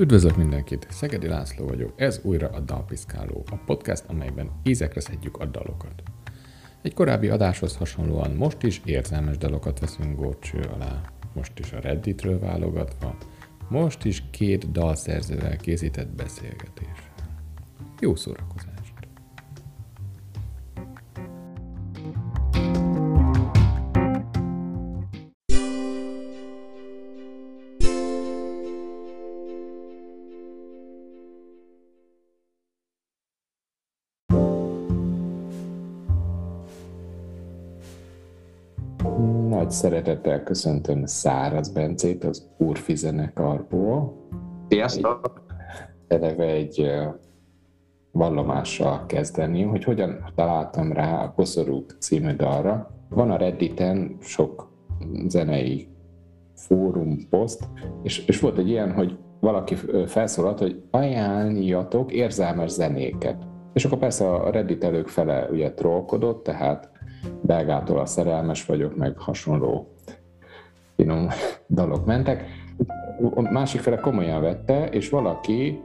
Üdvözlök mindenkit, Szegedi László vagyok, ez újra a Dalpiszkáló, a podcast, amelyben ízekre szedjük a dalokat. Egy korábbi adáshoz hasonlóan most is érzelmes dalokat veszünk górcső alá, most is a Redditről válogatva, most is két dalszerzővel készített beszélgetés. Jó szórakozás! Szeretettel köszöntöm Száraz Bencét, az Úrfi zenekarból. Sziasztok! Eleve egy vallomással kezdeni, hogy hogyan találtam rá a Koszorúk című dalra. Van a Redditen sok zenei fórum poszt, és, és volt egy ilyen, hogy valaki felszólalt, hogy ajánljatok érzelmes zenéket. És akkor persze a reditelők fele ugye trollkodott, tehát belgától a szerelmes vagyok, meg hasonló finom dalok mentek. A másik fele komolyan vette, és valaki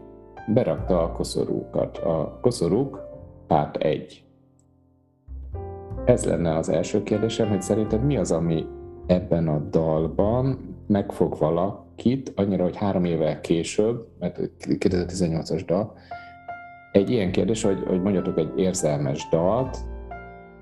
berakta a koszorúkat. A koszorúk párt egy. Ez lenne az első kérdésem, hogy szerinted mi az, ami ebben a dalban megfog valakit, annyira, hogy három évvel később, mert 2018-as dal, egy ilyen kérdés, hogy, hogy mondjatok egy érzelmes dalt,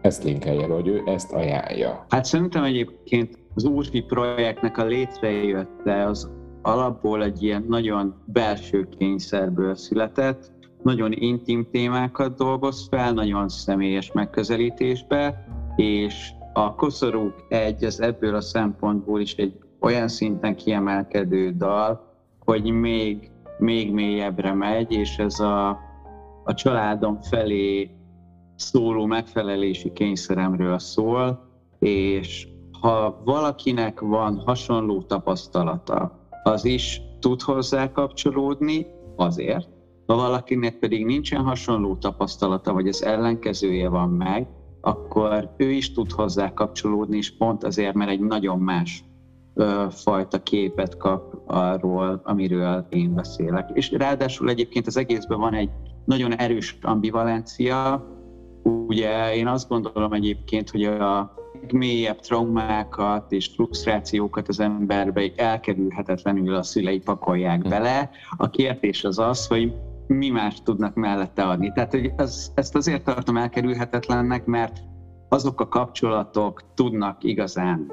ezt linkelje, hogy ő ezt ajánlja. Hát szerintem egyébként az Úrfi projektnek a létrejötte az alapból egy ilyen nagyon belső kényszerből született, nagyon intim témákat dolgoz fel, nagyon személyes megközelítésbe, és a Koszorúk egy, ez ebből a szempontból is egy olyan szinten kiemelkedő dal, hogy még, még mélyebbre megy, és ez a, a családom felé szóló megfelelési kényszeremről szól, és ha valakinek van hasonló tapasztalata, az is tud hozzá kapcsolódni azért, ha valakinek pedig nincsen hasonló tapasztalata, vagy az ellenkezője van meg, akkor ő is tud hozzá kapcsolódni, és pont azért, mert egy nagyon más ö, fajta képet kap arról, amiről én beszélek. És ráadásul egyébként az egészben van egy nagyon erős ambivalencia, Ugye én azt gondolom egyébként, hogy a mélyebb traumákat és frusztrációkat az emberbe elkerülhetetlenül a szülei pakolják hm. bele. A kérdés az az, hogy mi más tudnak mellette adni. Tehát hogy ez, ezt azért tartom elkerülhetetlennek, mert azok a kapcsolatok tudnak igazán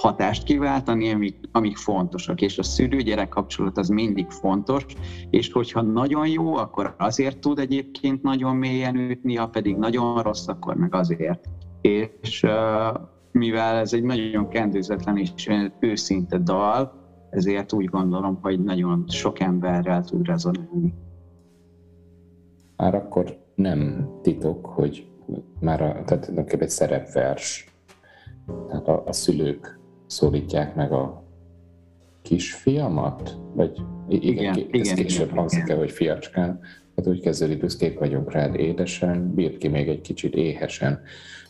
hatást kiváltani, amik, amik fontosak, és a szülő-gyerek kapcsolat az mindig fontos, és hogyha nagyon jó, akkor azért tud egyébként nagyon mélyen ütni, ha pedig nagyon rossz, akkor meg azért. És mivel ez egy nagyon kendőzetlen és őszinte dal, ezért úgy gondolom, hogy nagyon sok emberrel tud rezonálni. Már akkor nem titok, hogy már a, tehát egy szerepvers, tehát a, a szülők szólítják meg a kisfiamat? Vagy igen, igen, igen később hangzik el, hogy fiacskám. Hát úgy kezdődik, büszkék vagyunk rád édesen, bírt ki még egy kicsit éhesen.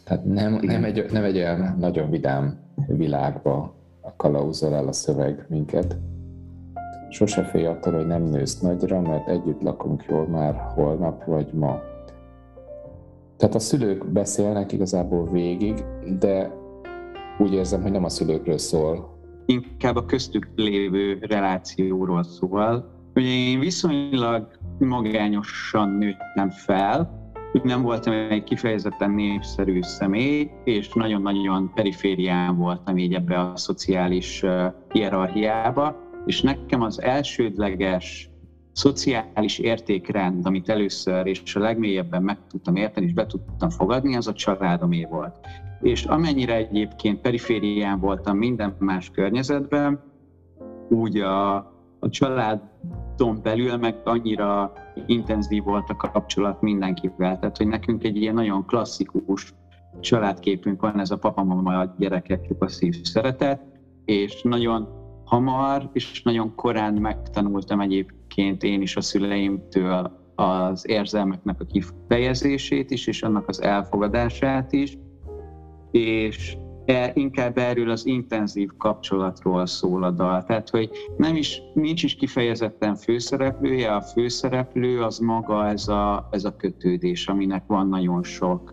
Tehát nem, nem, egy, nem egy olyan nagyon vidám világba kalauzol el a szöveg minket. Sose félj attól, hogy nem nősz nagyra, mert együtt lakunk jól már holnap vagy ma. Tehát a szülők beszélnek igazából végig, de úgy érzem, hogy nem a szülőkről szól. Inkább a köztük lévő relációról szól. Ugye én viszonylag magányosan nőttem fel, nem voltam egy kifejezetten népszerű személy, és nagyon-nagyon periférián voltam így ebbe a szociális hierarchiába, és nekem az elsődleges szociális értékrend, amit először és a legmélyebben meg tudtam érteni és be tudtam fogadni, az a családomé volt és amennyire egyébként periférián voltam minden más környezetben, úgy a, a családon belül meg annyira intenzív volt a kapcsolat mindenkivel, tehát hogy nekünk egy ilyen nagyon klasszikus családképünk van, ez a papa-mama a gyerekek a szív szeretet, és nagyon hamar és nagyon korán megtanultam egyébként én is a szüleimtől az érzelmeknek a kifejezését is, és annak az elfogadását is, és e, inkább erről az intenzív kapcsolatról szól a dal. Tehát, hogy nem is, nincs is kifejezetten főszereplője, a főszereplő az maga ez a, ez a kötődés, aminek van nagyon sok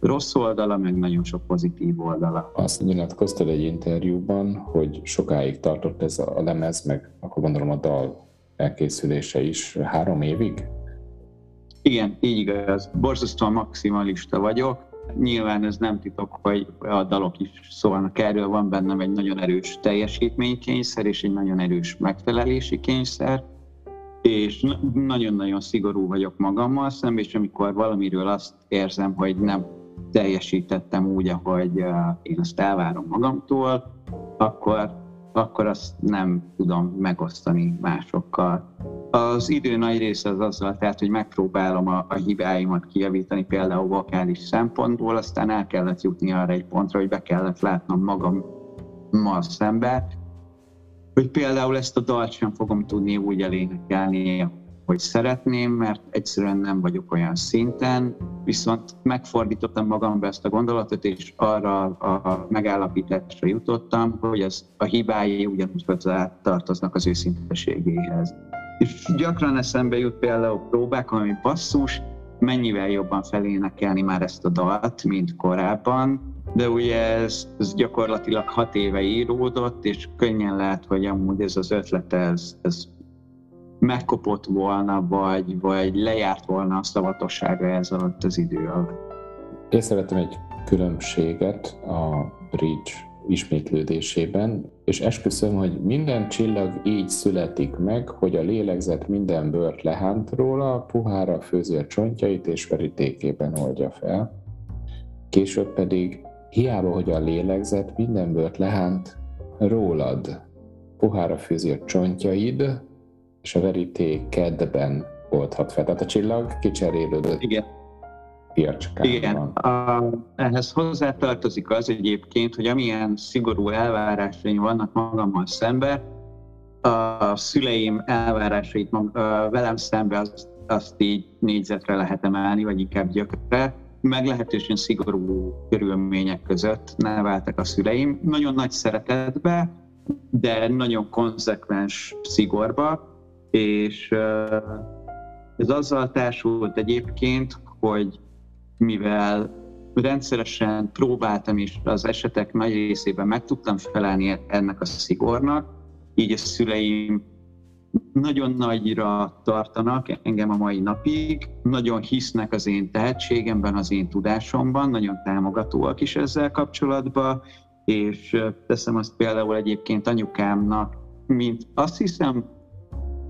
rossz oldala, meg nagyon sok pozitív oldala. Azt nyilatkoztad egy interjúban, hogy sokáig tartott ez a lemez, meg akkor gondolom a dal elkészülése is három évig? Igen, így igaz. Borzasztóan maximalista vagyok. Nyilván ez nem titok, hogy a dalok is szólnak erről, van bennem egy nagyon erős teljesítménykényszer és egy nagyon erős megfelelési kényszer, és nagyon-nagyon szigorú vagyok magammal szemben, és amikor valamiről azt érzem, hogy nem teljesítettem úgy, ahogy én azt elvárom magamtól, akkor, akkor azt nem tudom megosztani másokkal. Az idő nagy része az azzal, tehát, hogy megpróbálom a, a hibáimat kijavítani, például vokális szempontból, aztán el kellett jutni arra egy pontra, hogy be kellett látnom magammal szembe, hogy például ezt a dalt sem fogom tudni úgy elénekelni, hogy szeretném, mert egyszerűen nem vagyok olyan szinten, viszont megfordítottam magamba ezt a gondolatot, és arra a megállapításra jutottam, hogy ez a hibái ugyanúgy tartoznak az őszinteségéhez. És gyakran eszembe jut például próbák, ami basszus, mennyivel jobban felénekelni már ezt a dalt, mint korábban, de ugye ez, ez gyakorlatilag hat éve íródott, és könnyen lehet, hogy amúgy ez az ötlet, ez, ez megkopott volna, vagy, vagy lejárt volna a szavatossága ez alatt az idő alatt. Észrevettem egy különbséget a bridge ismétlődésében, és esküszöm, hogy minden csillag így születik meg, hogy a lélegzet minden bört lehánt róla, puhára főzi a csontjait és verítékében oldja fel. Később pedig hiába, hogy a lélegzet minden bört lehánt rólad, puhára főzi a csontjaid, és a veríték kedben oldhat fel. Tehát a csillag kicserélődött. Igen. Igen, a, ehhez hozzátartozik az egyébként, hogy amilyen szigorú elvárásaim vannak magammal szembe, a szüleim elvárásait mag, velem szembe azt, azt így négyzetre lehet emelni, vagy inkább gyökre. Meglehetősen szigorú körülmények között neveltek a szüleim. Nagyon nagy szeretetbe, de nagyon konzekvens szigorba, és ez azzal társult egyébként, hogy mivel rendszeresen próbáltam is az esetek nagy részében meg tudtam felelni ennek a szigornak, így a szüleim nagyon nagyra tartanak engem a mai napig, nagyon hisznek az én tehetségemben, az én tudásomban, nagyon támogatóak is ezzel kapcsolatban, és teszem azt például egyébként anyukámnak, mint azt hiszem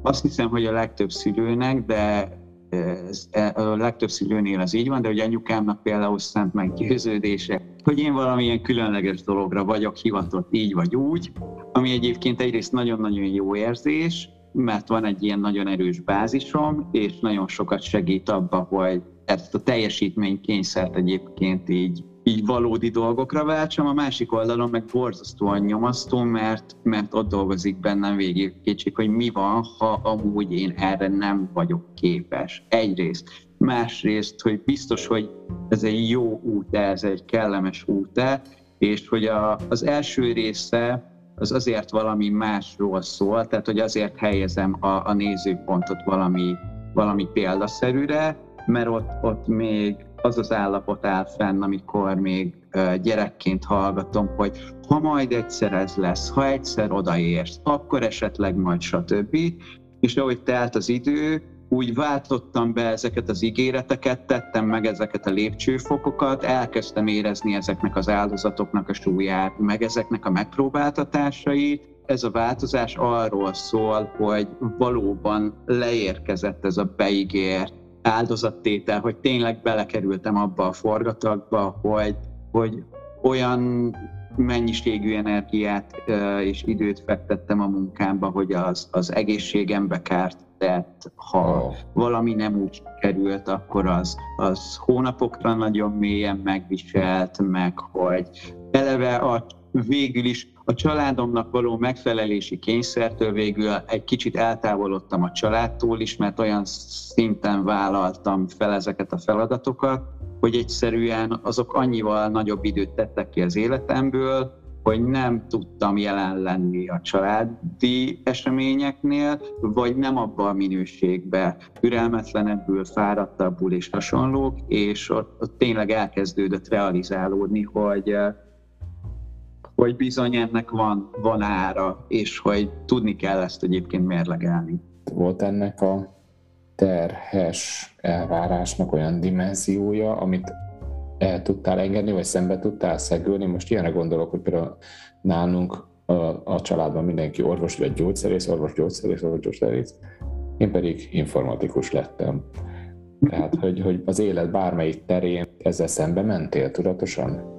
azt hiszem, hogy a legtöbb szülőnek, de ez, e, a legtöbb szülőnél ez így van, de hogy anyukámnak például szent meggyőződése, hogy én valamilyen különleges dologra vagyok hivatott így vagy úgy, ami egyébként egyrészt nagyon-nagyon jó érzés, mert van egy ilyen nagyon erős bázisom, és nagyon sokat segít abba, hogy ezt a teljesítménykényszert egyébként így így valódi dolgokra váltsam, a másik oldalon meg borzasztóan nyomasztó, mert, mert ott dolgozik bennem végig kicsit, hogy mi van, ha amúgy én erre nem vagyok képes. Egyrészt. Másrészt, hogy biztos, hogy ez egy jó út, ez egy kellemes út, és hogy a, az első része az azért valami másról szól, tehát hogy azért helyezem a, a nézőpontot valami, valami példaszerűre, mert ott, ott még az az állapot áll fenn, amikor még gyerekként hallgatom, hogy ha majd egyszer ez lesz, ha egyszer odaérsz, akkor esetleg majd stb. És ahogy telt az idő, úgy váltottam be ezeket az ígéreteket, tettem meg ezeket a lépcsőfokokat, elkezdtem érezni ezeknek az áldozatoknak a súlyát, meg ezeknek a megpróbáltatásait. Ez a változás arról szól, hogy valóban leérkezett ez a beígért áldozattétel, hogy tényleg belekerültem abba a forgatagba, hogy, hogy olyan mennyiségű energiát és időt fektettem a munkámba, hogy az, az egészségembe kárt tett, ha oh. valami nem úgy került, akkor az, az hónapokra nagyon mélyen megviselt, meg hogy eleve a, végül is a családomnak való megfelelési kényszertől végül egy kicsit eltávolodtam a családtól is, mert olyan szinten vállaltam fel ezeket a feladatokat, hogy egyszerűen azok annyival nagyobb időt tettek ki az életemből, hogy nem tudtam jelen lenni a családi eseményeknél, vagy nem abban a minőségben, türelmetlenebbül, fáradtabbul és hasonlók, és ott, ott tényleg elkezdődött realizálódni, hogy hogy bizony ennek van, van ára, és hogy tudni kell ezt egyébként mérlegelni. Volt ennek a terhes elvárásnak olyan dimenziója, amit el tudtál engedni, vagy szembe tudtál szegülni. Most ilyenre gondolok, hogy például nálunk a, a családban mindenki orvos vagy gyógyszerész, orvos gyógyszerész, orvos gyógyszerész. Én pedig informatikus lettem. Tehát, hogy, hogy az élet bármelyik terén ezzel szembe mentél tudatosan?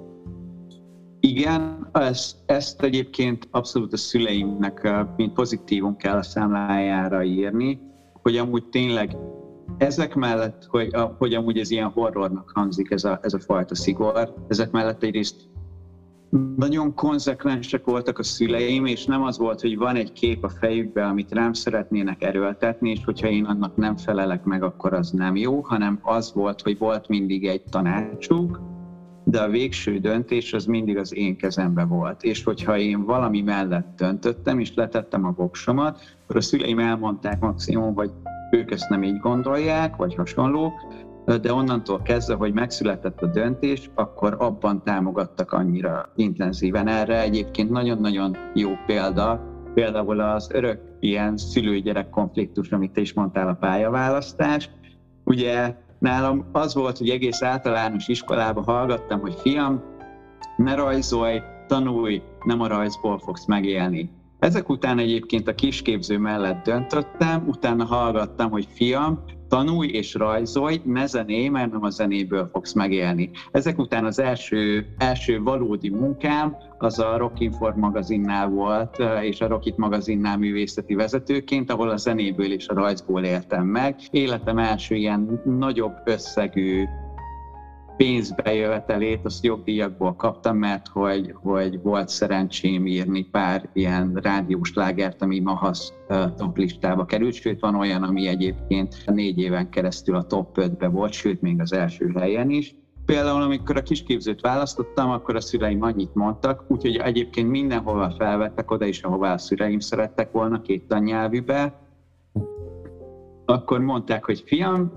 Igen, ezt, ezt egyébként abszolút a szüleimnek, mint pozitívum kell a számlájára írni, hogy amúgy tényleg ezek mellett, hogy, hogy amúgy ez ilyen horrornak hangzik ez a, ez a fajta szigor, ezek mellett egyrészt nagyon konzekvensek voltak a szüleim, és nem az volt, hogy van egy kép a fejükben, amit rám szeretnének erőltetni, és hogyha én annak nem felelek meg, akkor az nem jó, hanem az volt, hogy volt mindig egy tanácsuk, de a végső döntés az mindig az én kezembe volt. És hogyha én valami mellett döntöttem, és letettem a voksomat, akkor a szüleim elmondták maximum, vagy ők ezt nem így gondolják, vagy hasonlók, de onnantól kezdve, hogy megszületett a döntés, akkor abban támogattak annyira intenzíven. Erre egyébként nagyon-nagyon jó példa, például az örök ilyen szülő-gyerek konfliktus, amit te is mondtál, a pályaválasztás. Ugye nálam az volt, hogy egész általános iskolában hallgattam, hogy fiam, ne rajzolj, tanulj, nem a rajzból fogsz megélni. Ezek után egyébként a kisképző mellett döntöttem, utána hallgattam, hogy fiam, tanulj és rajzolj, ne zené, mert nem a zenéből fogsz megélni. Ezek után az első, első valódi munkám az a Rock Inform magazinnál volt, és a Rockit magazinnál művészeti vezetőként, ahol a zenéből és a rajzból éltem meg. Életem első ilyen nagyobb összegű pénzbejövetelét azt jogdíjakból kaptam, mert hogy, hogy volt szerencsém írni pár ilyen rádiós lágert, ami Mahasz top listába került, sőt van olyan, ami egyébként négy éven keresztül a top 5-be volt, sőt még az első helyen is. Például, amikor a kisképzőt választottam, akkor a szüleim annyit mondtak, úgyhogy egyébként mindenhova felvettek oda is, ahová a szüleim szerettek volna két tannyelvűbe, akkor mondták, hogy fiam,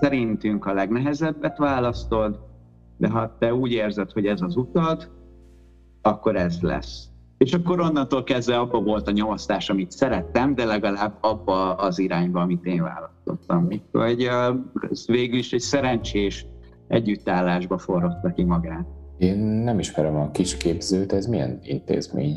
szerintünk a legnehezebbet választod, de ha te úgy érzed, hogy ez az utad, akkor ez lesz. És akkor onnantól kezdve abba volt a nyomasztás, amit szerettem, de legalább abba az irányba, amit én választottam. Hogy ez végül is egy szerencsés együttállásba forrott ki magát. Én nem ismerem a kisképzőt, ez milyen intézmény?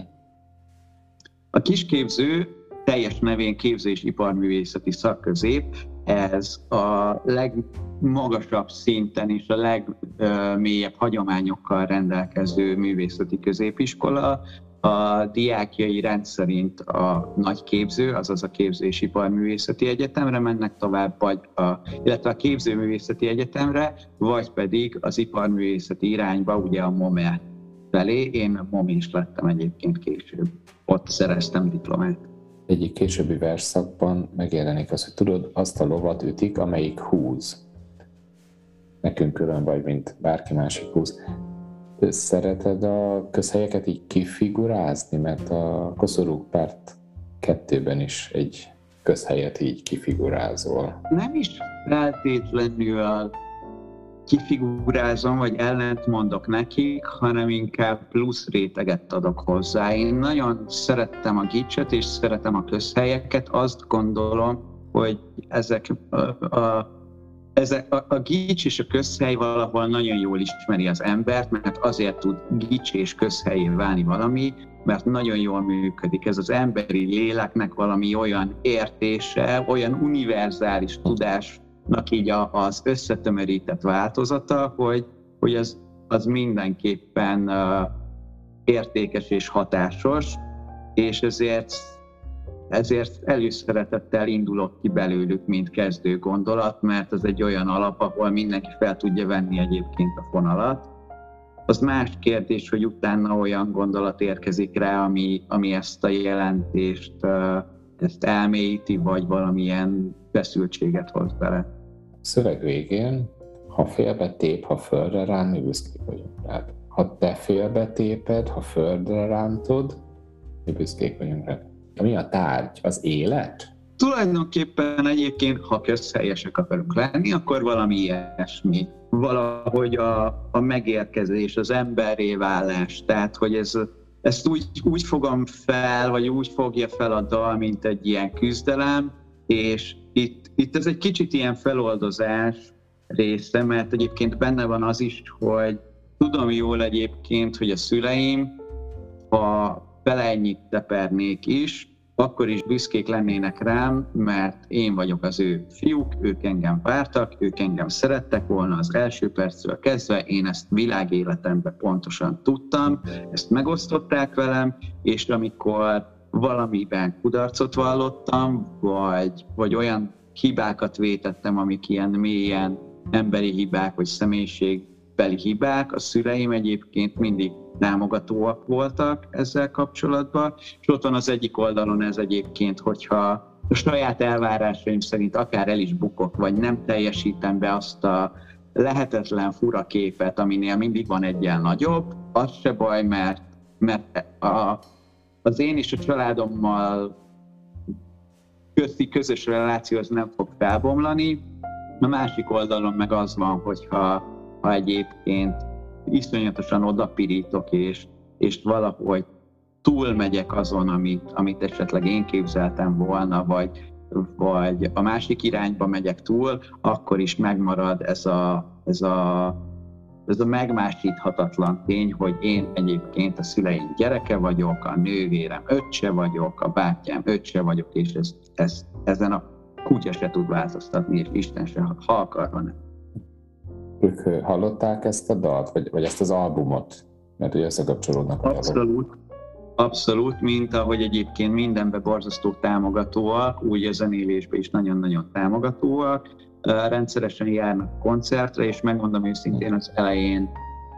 A kisképző teljes nevén képzés iparművészeti szakközép, ez a legmagasabb szinten és a legmélyebb hagyományokkal rendelkező művészeti középiskola, a diákjai rendszerint a nagy képző, azaz a képzésiparművészeti egyetemre mennek tovább, vagy a, illetve a képzőművészeti egyetemre, vagy pedig az iparművészeti irányba, ugye a MOME felé. Én MOME is lettem egyébként később. Ott szereztem diplomát egyik későbbi versszakban megjelenik az, hogy tudod, azt a lovat ütik, amelyik húz. Nekünk külön vagy, mint bárki másik húz. Szereted a közhelyeket így kifigurázni, mert a koszorú párt kettőben is egy közhelyet így kifigurázol. Nem is feltétlenül kifigurázom, vagy ellent mondok nekik, hanem inkább plusz réteget adok hozzá. Én nagyon szerettem a gicset, és szeretem a közhelyeket. Azt gondolom, hogy ezek a, a ezek, a, a gics és a közhely valahol nagyon jól ismeri az embert, mert azért tud gics és közhelyé válni valami, mert nagyon jól működik. Ez az emberi léleknek valami olyan értése, olyan univerzális tudás így a, az összetömörített változata, hogy, hogy az, az mindenképpen értékes és hatásos, és ezért, ezért előszeretettel indulok ki belőlük, mint kezdő gondolat, mert ez egy olyan alap, ahol mindenki fel tudja venni egyébként a fonalat. Az más kérdés, hogy utána olyan gondolat érkezik rá, ami, ami ezt a jelentést ezt elmélyíti, vagy valamilyen feszültséget hoz bele. Szöveg végén ha félbe tép, ha földre rám, mi büszkék vagyunk rád. Ha te félbe téped, ha földre rántod, mi büszkék vagyunk rád. Mi a tárgy? Az élet? Tulajdonképpen egyébként, ha közhelyesek akarunk lenni, akkor valami ilyesmi. Valahogy a, a megérkezés, az emberré válás, tehát hogy ez, ezt úgy, úgy fogom fel, vagy úgy fogja fel a dal, mint egy ilyen küzdelem, és itt, itt ez egy kicsit ilyen feloldozás része, mert egyébként benne van az is, hogy tudom jól egyébként, hogy a szüleim, ha bele ennyit tepernék is, akkor is büszkék lennének rám, mert én vagyok az ő fiúk, ők engem vártak, ők engem szerettek volna az első percről kezdve, én ezt világéletemben pontosan tudtam, ezt megosztották velem, és amikor valamiben kudarcot vallottam, vagy, vagy olyan hibákat vétettem, amik ilyen mélyen emberi hibák, vagy személyiségbeli hibák, a szüleim egyébként mindig támogatóak voltak ezzel kapcsolatban, és ott van az egyik oldalon ez egyébként, hogyha a saját elvárásaim szerint akár el is bukok, vagy nem teljesítem be azt a lehetetlen fura képet, aminél mindig van egy ilyen nagyobb, az se baj, mert, mert a, az én és a családommal közti közös reláció az nem fog felbomlani. A másik oldalon meg az van, hogyha ha egyébként iszonyatosan odapirítok, és, és valahogy túlmegyek azon, amit, amit esetleg én képzeltem volna, vagy, vagy a másik irányba megyek túl, akkor is megmarad ez a, ez a, ez a megmásíthatatlan tény, hogy én egyébként a szüleim gyereke vagyok, a nővérem öccse vagyok, a bátyám öccse vagyok, és ez, ez, ezen a kutya se tud változtatni, és Isten se, ha akarva nem ők hallották ezt a dalt, vagy, vagy ezt az albumot? Mert ugye összekapcsolódnak a Abszolút. Abszolút, mint ahogy egyébként mindenben borzasztó támogatóak, úgy a zenélésben is nagyon-nagyon támogatóak. Rendszeresen járnak koncertre, és megmondom őszintén, az elején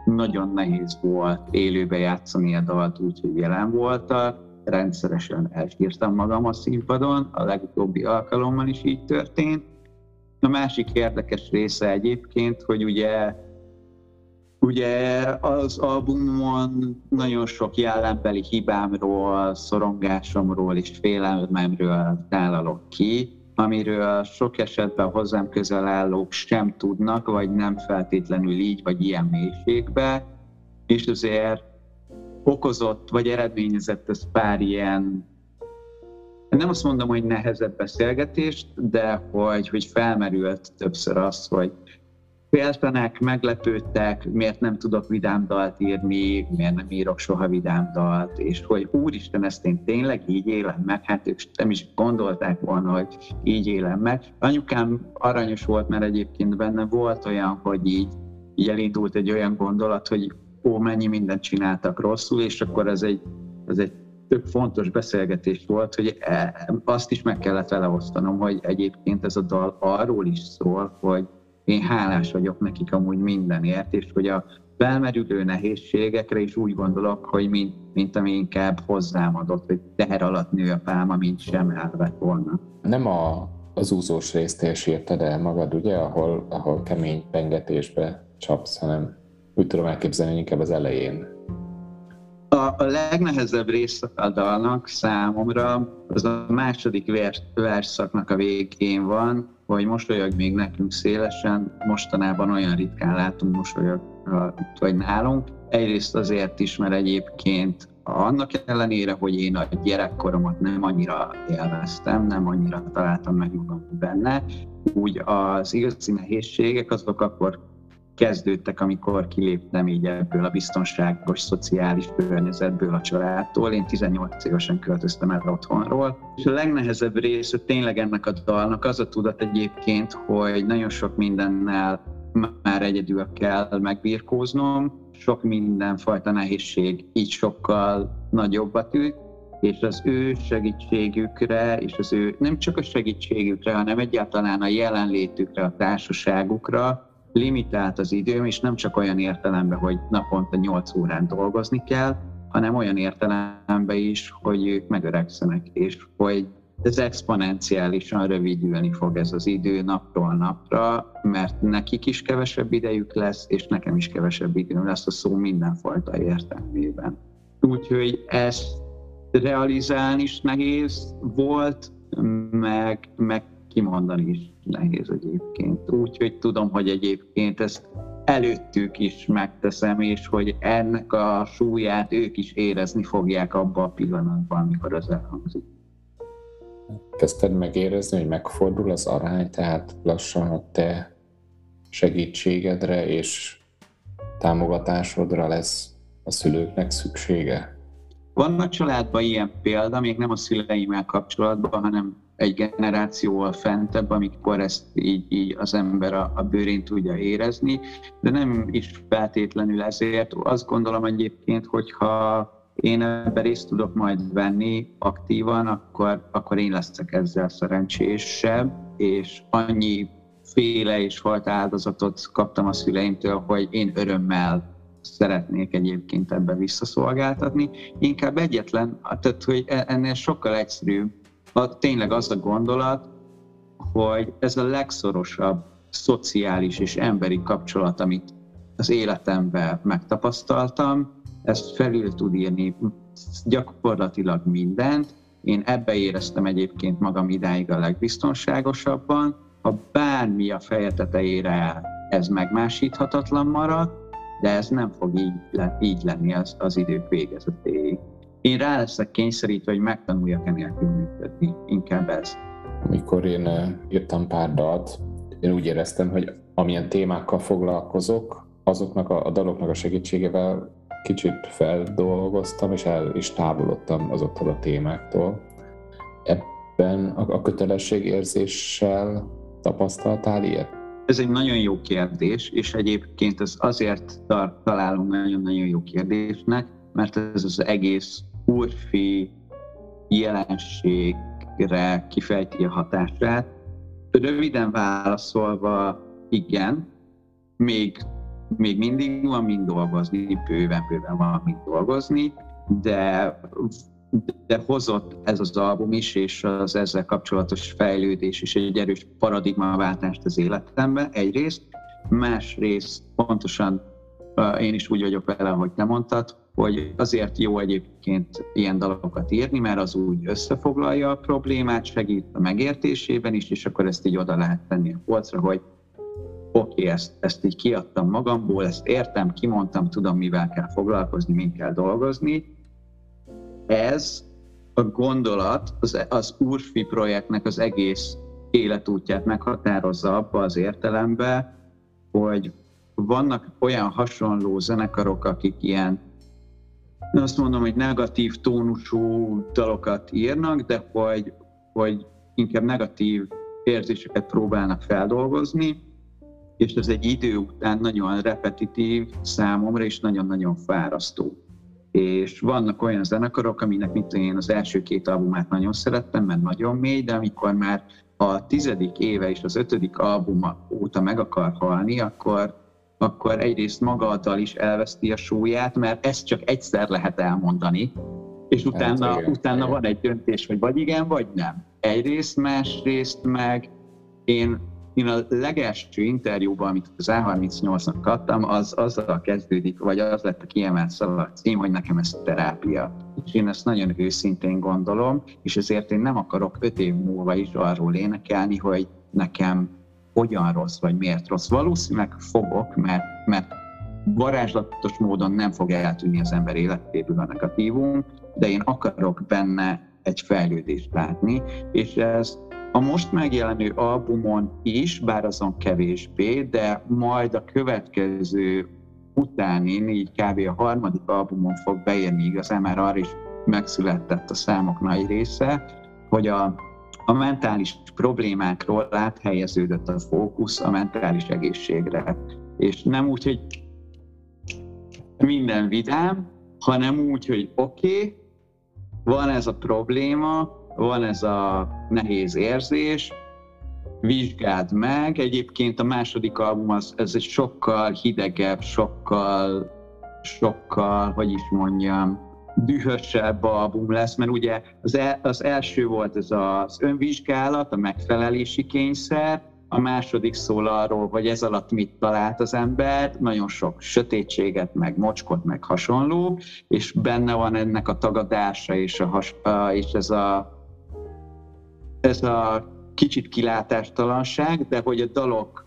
nagyon nehéz volt élőbe játszani a dalt úgy, hogy jelen voltak. Rendszeresen elsírtam magam a színpadon, a legutóbbi alkalommal is így történt a másik érdekes része egyébként, hogy ugye Ugye az albumon nagyon sok jellembeli hibámról, szorongásomról és félelmemről tálalok ki, amiről sok esetben hozzám közel állók sem tudnak, vagy nem feltétlenül így, vagy ilyen mélységbe, és azért okozott, vagy eredményezett ez pár ilyen nem azt mondom, hogy nehezebb beszélgetést, de hogy, hogy felmerült többször az, hogy féltenek, meglepődtek, miért nem tudok vidám dalt írni, miért nem írok soha vidám dalt, és hogy úristen, ezt én tényleg így élem meg, hát ők nem is gondolták volna, hogy így élem meg. Anyukám aranyos volt, mert egyébként benne volt olyan, hogy így, így elindult egy olyan gondolat, hogy ó, mennyi mindent csináltak rosszul, és akkor ez egy, ez egy tök fontos beszélgetés volt, hogy e, azt is meg kellett vele osztanom, hogy egyébként ez a dal arról is szól, hogy én hálás vagyok nekik amúgy mindenért, és hogy a felmerülő nehézségekre is úgy gondolok, hogy mint, mint ami inkább hozzám adott, hogy teher alatt nő a pálma, mint sem elvett volna. Nem a, az úzós részt sírtad el magad, ugye, ahol, ahol kemény pengetésbe csapsz, hanem úgy tudom elképzelni, hogy inkább az elején a, a legnehezebb része a dalnak számomra az a második vers, versszaknak a végén van, hogy mosolyog még nekünk szélesen, mostanában olyan ritkán látunk mosolyog, vagy nálunk. Egyrészt azért is, mert egyébként annak ellenére, hogy én a gyerekkoromat nem annyira élveztem, nem annyira találtam meg magam benne, úgy az igazi nehézségek azok akkor kezdődtek, amikor kiléptem így ebből a biztonságos szociális környezetből a családtól. Én 18 évesen költöztem el otthonról. És a legnehezebb része tényleg ennek a dalnak az a tudat egyébként, hogy nagyon sok mindennel már egyedül kell megbírkóznom, sok mindenfajta nehézség így sokkal nagyobbat üt, és az ő segítségükre, és az ő nem csak a segítségükre, hanem egyáltalán a jelenlétükre, a társaságukra, limitált az időm, és nem csak olyan értelemben, hogy naponta 8 órán dolgozni kell, hanem olyan értelemben is, hogy ők megöregszenek, és hogy ez exponenciálisan rövidülni fog ez az idő napról napra, mert nekik is kevesebb idejük lesz, és nekem is kevesebb időm lesz a szó mindenfajta értelmében. Úgyhogy ezt realizálni is nehéz volt, meg, meg kimondani is nehéz egyébként. Úgyhogy tudom, hogy egyébként ezt előttük is megteszem, és hogy ennek a súlyát ők is érezni fogják abban a pillanatban, amikor az elhangzik. Kezdted megérezni, hogy megfordul az arány, tehát lassan a te segítségedre és támogatásodra lesz a szülőknek szüksége? Van a családban ilyen példa, még nem a szüleimmel kapcsolatban, hanem egy generációval fentebb, amikor ezt így, így az ember a, a bőrén tudja érezni, de nem is feltétlenül ezért. Azt gondolom egyébként, hogyha én ebben részt tudok majd venni aktívan, akkor, akkor én leszek ezzel szerencsésebb, és annyi féle és fajta áldozatot kaptam a szüleimtől, hogy én örömmel szeretnék egyébként ebbe visszaszolgáltatni. Inkább egyetlen, tehát hogy e, ennél sokkal egyszerűbb, a, tényleg az a gondolat, hogy ez a legszorosabb szociális és emberi kapcsolat, amit az életemben megtapasztaltam, ezt felül tud írni gyakorlatilag mindent. Én ebbe éreztem egyébként magam idáig a legbiztonságosabban. Ha bármi a feje tetejére ez megmásíthatatlan marad, de ez nem fog így, így lenni az, az idők végezetéig. Én rá leszek kényszerítve, hogy megtanuljak enélkül működni, inkább ez. Amikor én írtam pár dalt, én úgy éreztem, hogy amilyen témákkal foglalkozok, azoknak a, a daloknak a segítségével kicsit feldolgoztam, és el is távolodtam azoktól a témáktól. Ebben a, a kötelességérzéssel tapasztaltál ilyet? Ez egy nagyon jó kérdés, és egyébként ez azért találom nagyon-nagyon jó kérdésnek, mert ez az egész úrfi jelenségre kifejti a hatását. Röviden válaszolva, igen, még még mindig van mind dolgozni, bőven, bőven van mind dolgozni, de, de hozott ez az album is, és az ezzel kapcsolatos fejlődés is egy erős paradigmaváltást az életemben egyrészt, másrészt pontosan én is úgy vagyok vele, hogy te mondtad, hogy azért jó egyébként ilyen dalokat írni, mert az úgy összefoglalja a problémát, segít a megértésében is, és akkor ezt így oda lehet tenni a polcra, hogy oké, okay, ezt, ezt így kiadtam magamból, ezt értem, kimondtam, tudom, mivel kell foglalkozni, mint kell dolgozni. Ez a gondolat az, az Urfi projektnek az egész életútját meghatározza abba az értelembe, hogy vannak olyan hasonló zenekarok, akik ilyen, azt mondom, hogy negatív tónusú dalokat írnak, de hogy, hogy inkább negatív érzéseket próbálnak feldolgozni, és ez egy idő után nagyon repetitív számomra, és nagyon-nagyon fárasztó. És vannak olyan zenekarok, aminek mint én az első két albumát nagyon szerettem, mert nagyon mély, de amikor már a tizedik éve és az ötödik albuma óta meg akar halni, akkor, akkor egyrészt maga a dal is elveszti a súlyát, mert ezt csak egyszer lehet elmondani, és utána, hát, igen, utána igen. van egy döntés, hogy vagy igen, vagy nem. Egyrészt, másrészt meg én én a legelső interjúban, amit az A38-nak kaptam, az azzal kezdődik, vagy az lett a kiemelt szavak cím, hogy nekem ez terápia. És én ezt nagyon őszintén gondolom, és ezért én nem akarok öt év múlva is arról énekelni, hogy nekem hogyan rossz, vagy miért rossz. Valószínűleg fogok, mert, mert varázslatos módon nem fog eltűnni az ember életéből a negatívum, de én akarok benne egy fejlődést látni, és ez a most megjelenő albumon is, bár azon kevésbé, de majd a következő utáni, így kb. a harmadik albumon fog beérni, igazán már arra is megszületett a számok nagy része, hogy a, a mentális problémákról áthelyeződött a fókusz a mentális egészségre. És nem úgy, hogy minden vidám, hanem úgy, hogy oké, okay, van ez a probléma, van ez a nehéz érzés, vizsgáld meg. Egyébként a második album az, ez egy sokkal hidegebb, sokkal, sokkal, hogy is mondjam, dühösebb album lesz, mert ugye az, el, az első volt ez az önvizsgálat, a megfelelési kényszer, a második szól arról, hogy ez alatt mit talált az ember, nagyon sok sötétséget, meg mocskot, meg hasonló, és benne van ennek a tagadása, és, a has, és ez, a, ez a kicsit kilátástalanság, de hogy a dalok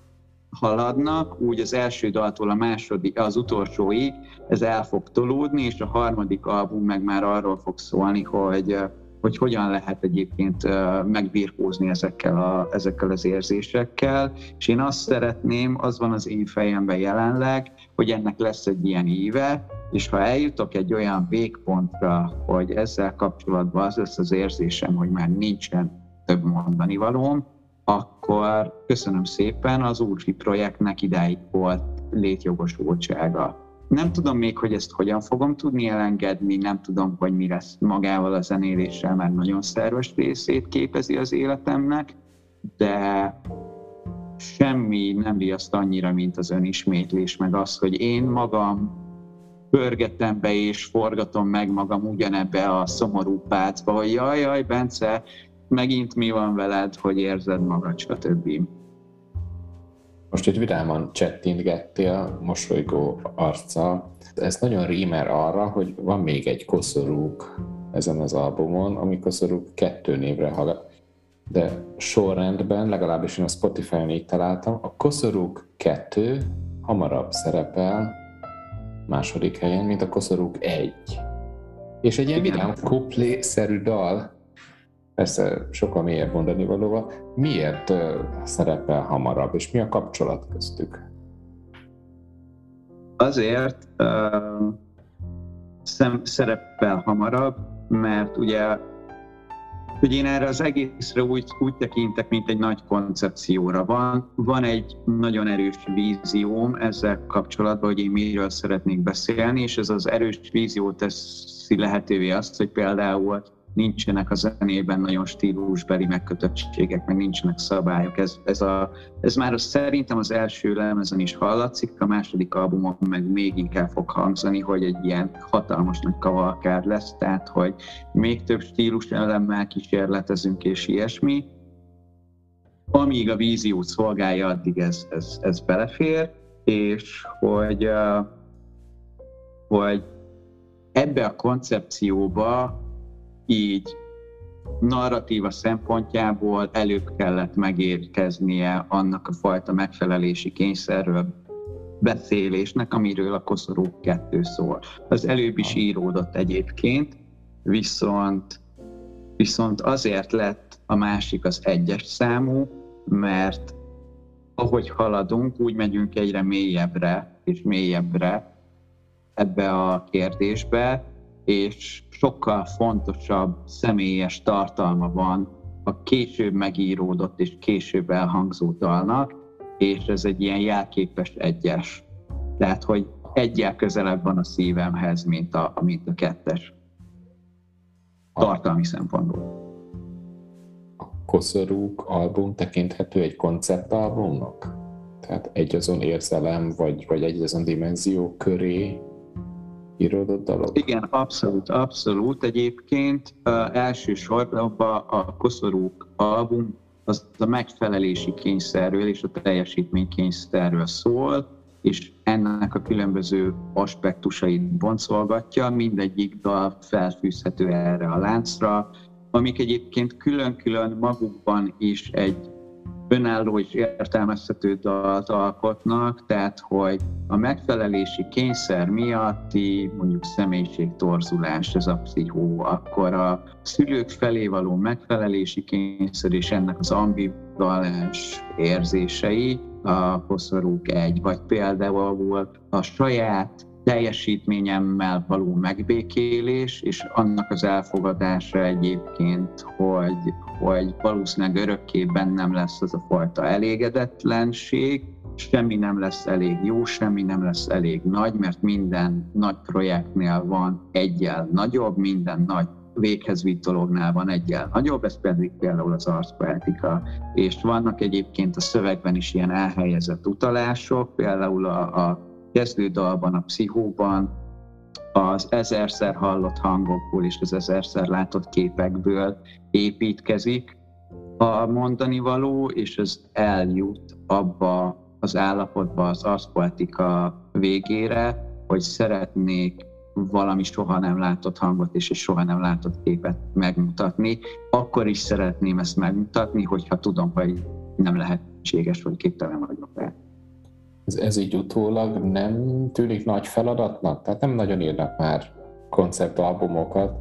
haladnak, úgy az első daltól a második, az utolsóig ez el fog tolódni, és a harmadik album meg már arról fog szólni, hogy hogy hogyan lehet egyébként megbirkózni ezekkel, a, ezekkel az érzésekkel, és én azt szeretném, az van az én fejemben jelenleg, hogy ennek lesz egy ilyen éve, és ha eljutok egy olyan végpontra, hogy ezzel kapcsolatban az lesz az érzésem, hogy már nincsen több mondani valóm, akkor köszönöm szépen, az Úrfi projektnek idáig volt létjogosultsága. Nem tudom még, hogy ezt hogyan fogom tudni elengedni, nem tudom, hogy mi lesz magával a zenéléssel, mert nagyon szerves részét képezi az életemnek, de semmi nem riaszt annyira, mint az önismétlés, meg az, hogy én magam pörgetem be és forgatom meg magam ugyanebbe a szomorú pácba, hogy jaj, jaj, Bence, megint mi van veled, hogy érzed magad, stb. Most itt vidáman csettintgettél, mosolygó arccal. Ez nagyon rímer arra, hogy van még egy koszorúk ezen az albumon, ami koszorúk kettő névre hallgat. De sorrendben, legalábbis én a Spotify-on így találtam, a koszorúk kettő hamarabb szerepel második helyen, mint a koszorúk egy. És egy ilyen vidám kuplé-szerű dal, persze sokkal mélyebb mondani valóval, miért szerepel hamarabb, és mi a kapcsolat köztük? Azért uh, szem, szerepel hamarabb, mert ugye hogy én erre az egészre úgy, úgy tekintek, mint egy nagy koncepcióra. Van, van egy nagyon erős vízióm ezzel kapcsolatban, hogy én miről szeretnék beszélni, és ez az erős vízió teszi lehetővé azt, hogy például nincsenek a zenében nagyon stílusbeli megkötöttségek, meg nincsenek szabályok. Ez, ez, a, ez már az, szerintem az első lemezen is hallatszik, a második albumon meg még inkább fog hangzani, hogy egy ilyen hatalmas nagy kavalkád lesz, tehát hogy még több stílus elemmel kísérletezünk és ilyesmi. Amíg a víziót szolgálja, addig ez, ez, ez belefér, és hogy, hogy ebbe a koncepcióba így narratíva szempontjából előbb kellett megérkeznie annak a fajta megfelelési kényszerről beszélésnek, amiről a koszorú kettő szól. Az előbb is íródott egyébként, viszont, viszont azért lett a másik az egyes számú, mert ahogy haladunk, úgy megyünk egyre mélyebbre és mélyebbre ebbe a kérdésbe, és sokkal fontosabb személyes tartalma van a később megíródott és később elhangzó dalnak, és ez egy ilyen jelképes egyes. Tehát, hogy egyel közelebb van a szívemhez, mint a, mint a kettes tartalmi szempontból. A Koszorúk album tekinthető egy konceptalbumnak? Tehát egy azon érzelem, vagy, vagy egy azon dimenzió köré íródott dalok? Igen, abszolút, abszolút. Egyébként uh, elsősorban a Koszorúk album az a megfelelési kényszerről és a teljesítménykényszerről szól, és ennek a különböző aspektusait boncolgatja, mindegyik dal felfűzhető erre a láncra, amik egyébként külön-külön magukban is egy önálló és értelmezhető dalt alkotnak, tehát hogy a megfelelési kényszer miatti mondjuk személyiségtorzulás, ez a pszichó, akkor a szülők felé való megfelelési kényszer és ennek az ambivalens érzései, a koszorúk egy, vagy például a saját teljesítményemmel való megbékélés, és annak az elfogadása egyébként, hogy, hogy valószínűleg örökké bennem lesz az a fajta elégedetlenség, semmi nem lesz elég jó, semmi nem lesz elég nagy, mert minden nagy projektnél van egyel nagyobb, minden nagy véghez vitt dolognál van egyel nagyobb, ez pedig például az arcpoetika. És vannak egyébként a szövegben is ilyen elhelyezett utalások, például a, a kezdődalban, a pszichóban az ezerszer hallott hangokból és az ezerszer látott képekből építkezik a mondani való, és ez eljut abba az állapotba az aszpoetika végére, hogy szeretnék valami soha nem látott hangot és egy soha nem látott képet megmutatni. Akkor is szeretném ezt megmutatni, hogyha tudom, hogy nem lehetséges, hogy képtelen vagyok rá. Ez, ez így utólag nem tűnik nagy feladatnak? Tehát nem nagyon írnak már konceptalbumokat,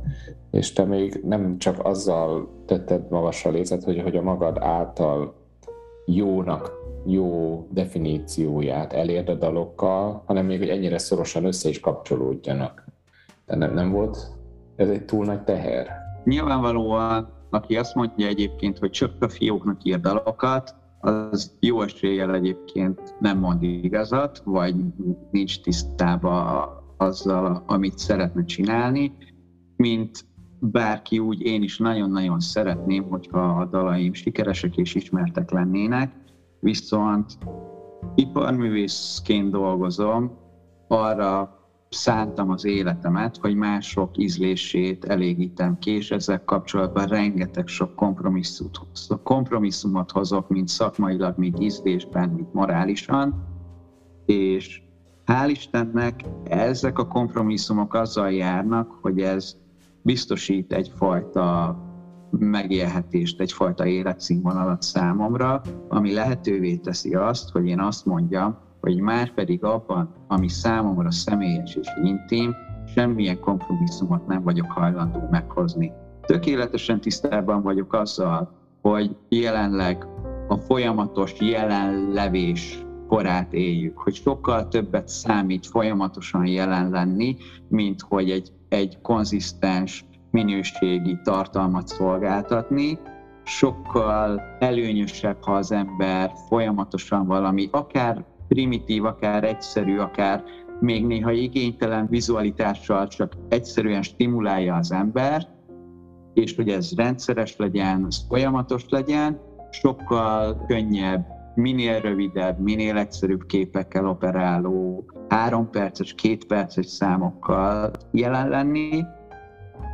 és te még nem csak azzal tetted magasra lézet, hogy, hogy a magad által jónak, jó definícióját elérd a dalokkal, hanem még, hogy ennyire szorosan össze is kapcsolódjanak. De nem, nem volt ez egy túl nagy teher? Nyilvánvalóan, aki azt mondja egyébként, hogy csak a fióknak ír dalokat, az jó eséllyel egyébként nem mond igazat, vagy nincs tisztában azzal, amit szeretne csinálni, mint bárki úgy, én is nagyon-nagyon szeretném, hogyha a dalaim sikeresek és ismertek lennének, viszont iparművészként dolgozom, arra szántam az életemet, hogy mások ízlését elégítem ki, és ezzel kapcsolatban rengeteg sok kompromisszumot, kompromisszumot hozok, mint szakmailag, mint ízlésben, mint morálisan, és hál' Istennek ezek a kompromisszumok azzal járnak, hogy ez biztosít egyfajta megélhetést, egyfajta életszínvonalat számomra, ami lehetővé teszi azt, hogy én azt mondjam, hogy már pedig abban, ami számomra személyes és intim, semmilyen kompromisszumot nem vagyok hajlandó meghozni. Tökéletesen tisztában vagyok azzal, hogy jelenleg a folyamatos jelenlevés korát éljük, hogy sokkal többet számít folyamatosan jelen lenni, mint hogy egy, egy konzisztens minőségi tartalmat szolgáltatni, sokkal előnyösebb, ha az ember folyamatosan valami, akár primitív, akár egyszerű, akár még néha igénytelen vizualitással csak egyszerűen stimulálja az ember, és hogy ez rendszeres legyen, ez folyamatos legyen, sokkal könnyebb, minél rövidebb, minél egyszerűbb képekkel operáló, három perces, két perces számokkal jelen lenni,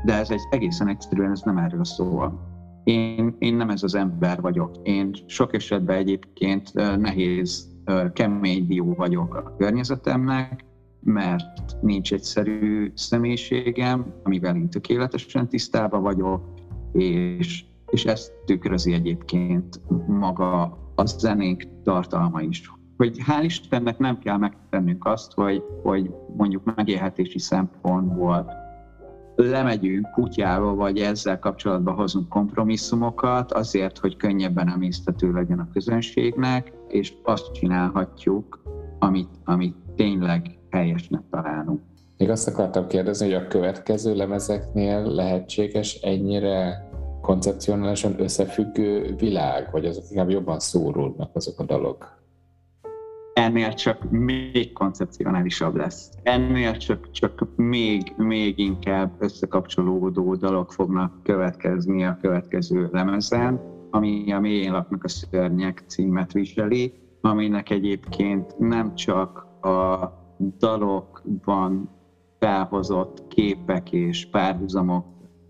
de ez egy egészen egyszerűen ez nem erről szól. Én, én nem ez az ember vagyok. Én sok esetben egyébként nehéz kemény dió vagyok a környezetemnek, mert nincs egyszerű személyiségem, amivel én tökéletesen tisztában vagyok, és, és ezt tükrözi egyébként maga a zenénk tartalma is. Hogy hál' Istennek nem kell megtennünk azt, hogy, hogy mondjuk megélhetési szempontból lemegyünk kutyába, vagy ezzel kapcsolatban hozunk kompromisszumokat, azért, hogy könnyebben emésztető legyen a közönségnek, és azt csinálhatjuk, amit, amit tényleg helyesnek találunk. Még azt akartam kérdezni, hogy a következő lemezeknél lehetséges ennyire koncepcionálisan összefüggő világ, vagy azok inkább jobban szóródnak azok a dalok? Ennél csak még koncepcionálisabb lesz. Ennél csak, csak még, még inkább összekapcsolódó dalok fognak következni a következő lemezen, ami a Mélyén laknak a szörnyek címet viseli, aminek egyébként nem csak a dalokban felhozott képek és párhuzamok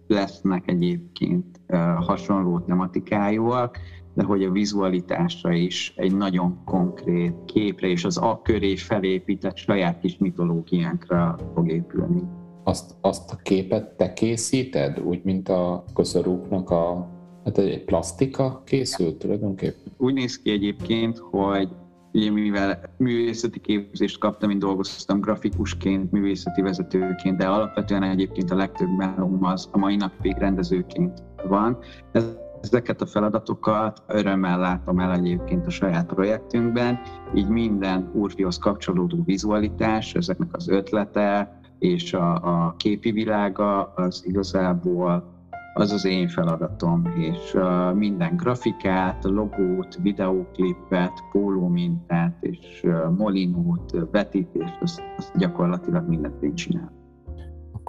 lesznek egyébként hasonló tematikájúak, de hogy a vizualitásra is egy nagyon konkrét képre és az a köré felépített saját kis mitológiánkra fog épülni. Azt, azt a képet te készíted, úgy, mint a koszorúknak a Hát egy plastika készült tulajdonképpen? Úgy néz ki egyébként, hogy ugye mivel művészeti képzést kaptam, én dolgoztam grafikusként, művészeti vezetőként, de alapvetően egyébként a legtöbb melóm az a mai napig rendezőként van. Ez Ezeket a feladatokat örömmel látom el egyébként a saját projektünkben, így minden úrfihoz kapcsolódó vizualitás, ezeknek az ötlete és a, a képi világa az igazából az az én feladatom, és minden grafikát, logót, videóklipet, pólómintát és molinót, vetítést, azt, azt gyakorlatilag mindent én csinálom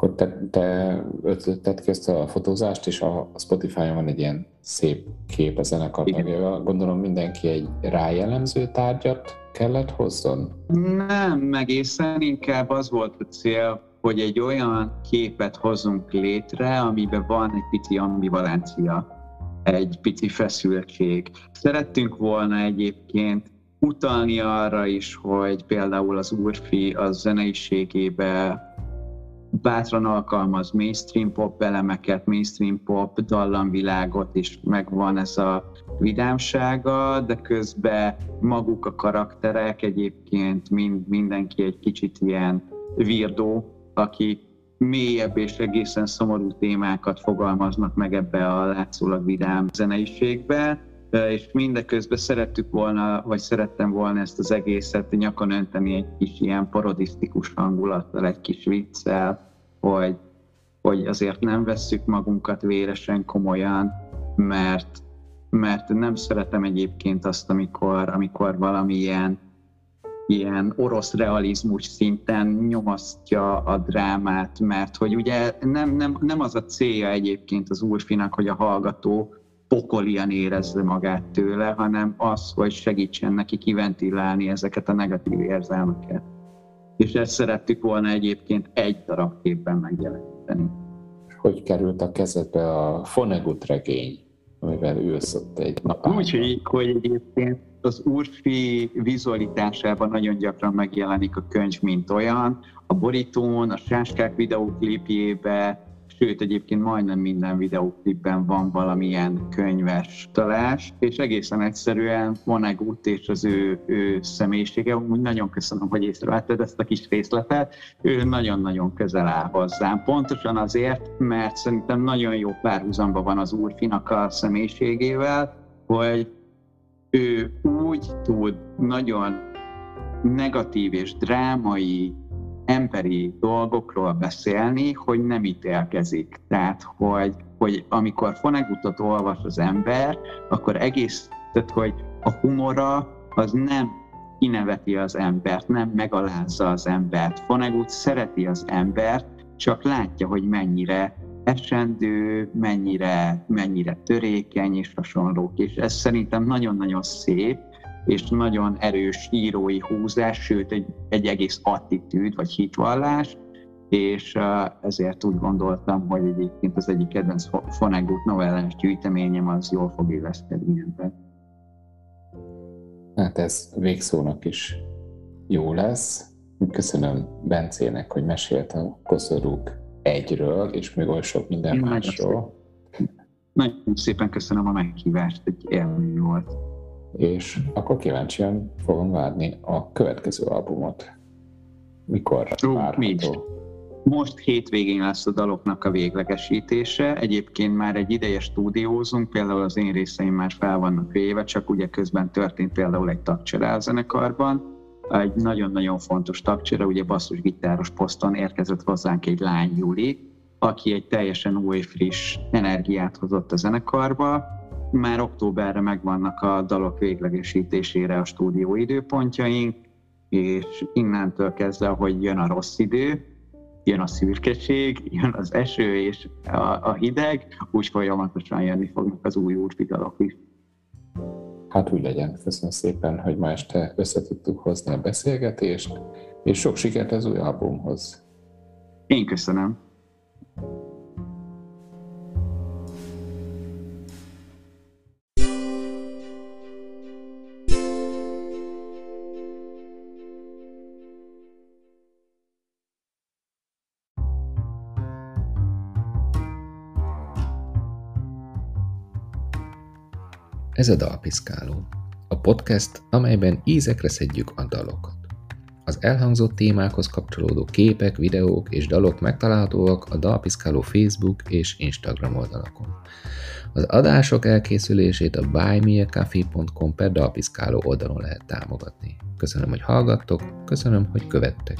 akkor te, te ötleted kezdte a fotózást, és a Spotify-on van egy ilyen szép kép a zenekar Gondolom mindenki egy rájellemző tárgyat kellett hozzon? Nem, egészen inkább az volt a cél, hogy egy olyan képet hozunk létre, amiben van egy pici ambivalencia, egy pici feszültség. Szerettünk volna egyébként utalni arra is, hogy például az Urfi az zeneiségébe bátran alkalmaz mainstream pop elemeket, mainstream pop dallamvilágot, és megvan ez a vidámsága, de közben maguk a karakterek egyébként mind, mindenki egy kicsit ilyen virdó, aki mélyebb és egészen szomorú témákat fogalmaznak meg ebbe a látszólag vidám zeneiségbe, és mindeközben szerettük volna, vagy szerettem volna ezt az egészet nyakon önteni egy kis ilyen parodisztikus hangulattal, egy kis viccel, hogy, hogy azért nem vesszük magunkat véresen komolyan, mert, mert nem szeretem egyébként azt, amikor, amikor valamilyen ilyen orosz realizmus szinten nyomasztja a drámát, mert hogy ugye nem, nem, nem az a célja egyébként az úrfinak, hogy a hallgató pokolian érezze magát tőle, hanem az, hogy segítsen neki kiventilálni ezeket a negatív érzelmeket. És ezt szerettük volna egyébként egy darab képben megjeleníteni. Hogy került a kezedbe a Fonegut regény, amivel ülsz ott egy nap? Úgy, hogy, hogy egyébként az Urfi vizualitásában nagyon gyakran megjelenik a könyv, mint olyan. A borítón, a sáskák videóklipjébe, sőt egyébként majdnem minden videóklipben van valamilyen könyves talás, és egészen egyszerűen Vonnegut és az ő, ő személyisége, úgy nagyon köszönöm, hogy észrevetted ezt a kis részletet, ő nagyon-nagyon közel áll hozzám. Pontosan azért, mert szerintem nagyon jó párhuzamba van az úrfinak a személyiségével, hogy ő úgy tud nagyon negatív és drámai emberi dolgokról beszélni, hogy nem ítélkezik. Tehát, hogy, hogy amikor Fonegutot olvas az ember, akkor egész, tehát, hogy a humora az nem kineveti az embert, nem megalázza az embert. Fonegut szereti az embert, csak látja, hogy mennyire esendő, mennyire, mennyire törékeny és hasonlók. És ez szerintem nagyon-nagyon szép, és nagyon erős írói húzás, sőt egy, egy egész attitűd vagy hitvallás, és ezért úgy gondoltam, hogy egyébként az egyik kedvenc Fonegut novellás gyűjteményem az jól fog illeszkedni ebben. Hát ez végszónak is jó lesz. Köszönöm Bencének, hogy mesélt a koszorúk egyről, és még oly sok minden Én másról. Nagyon szépen köszönöm a meghívást, egy élmény volt és akkor kíváncsian fogom várni a következő albumot. Mikor Ó, várható? Most hétvégén lesz a daloknak a véglegesítése. Egyébként már egy ideje stúdiózunk, például az én részeim már fel vannak véve, csak ugye közben történt például egy tagcsere a zenekarban. Egy nagyon-nagyon fontos tagcsere, ugye basszusgitáros poszton érkezett hozzánk egy lány Juli, aki egy teljesen új, friss energiát hozott a zenekarba, már októberre megvannak a dalok véglegesítésére a stúdió időpontjaink, és innentől kezdve, hogy jön a rossz idő, jön a szürkeség, jön az eső és a, a hideg, úgy folyamatosan jönni fognak az új útvidalok is. Hát úgy legyen. Köszönöm szépen, hogy ma este össze tudtuk hozni a beszélgetést, és sok sikert az új albumhoz. Én köszönöm. Ez a Dalpiszkáló, a podcast, amelyben ízekre szedjük a dalokat. Az elhangzott témákhoz kapcsolódó képek, videók és dalok megtalálhatóak a Dalpiszkáló Facebook és Instagram oldalakon. Az adások elkészülését a buymeacoffee.com per Dalpiszkáló oldalon lehet támogatni. Köszönöm, hogy hallgattok, köszönöm, hogy követtek.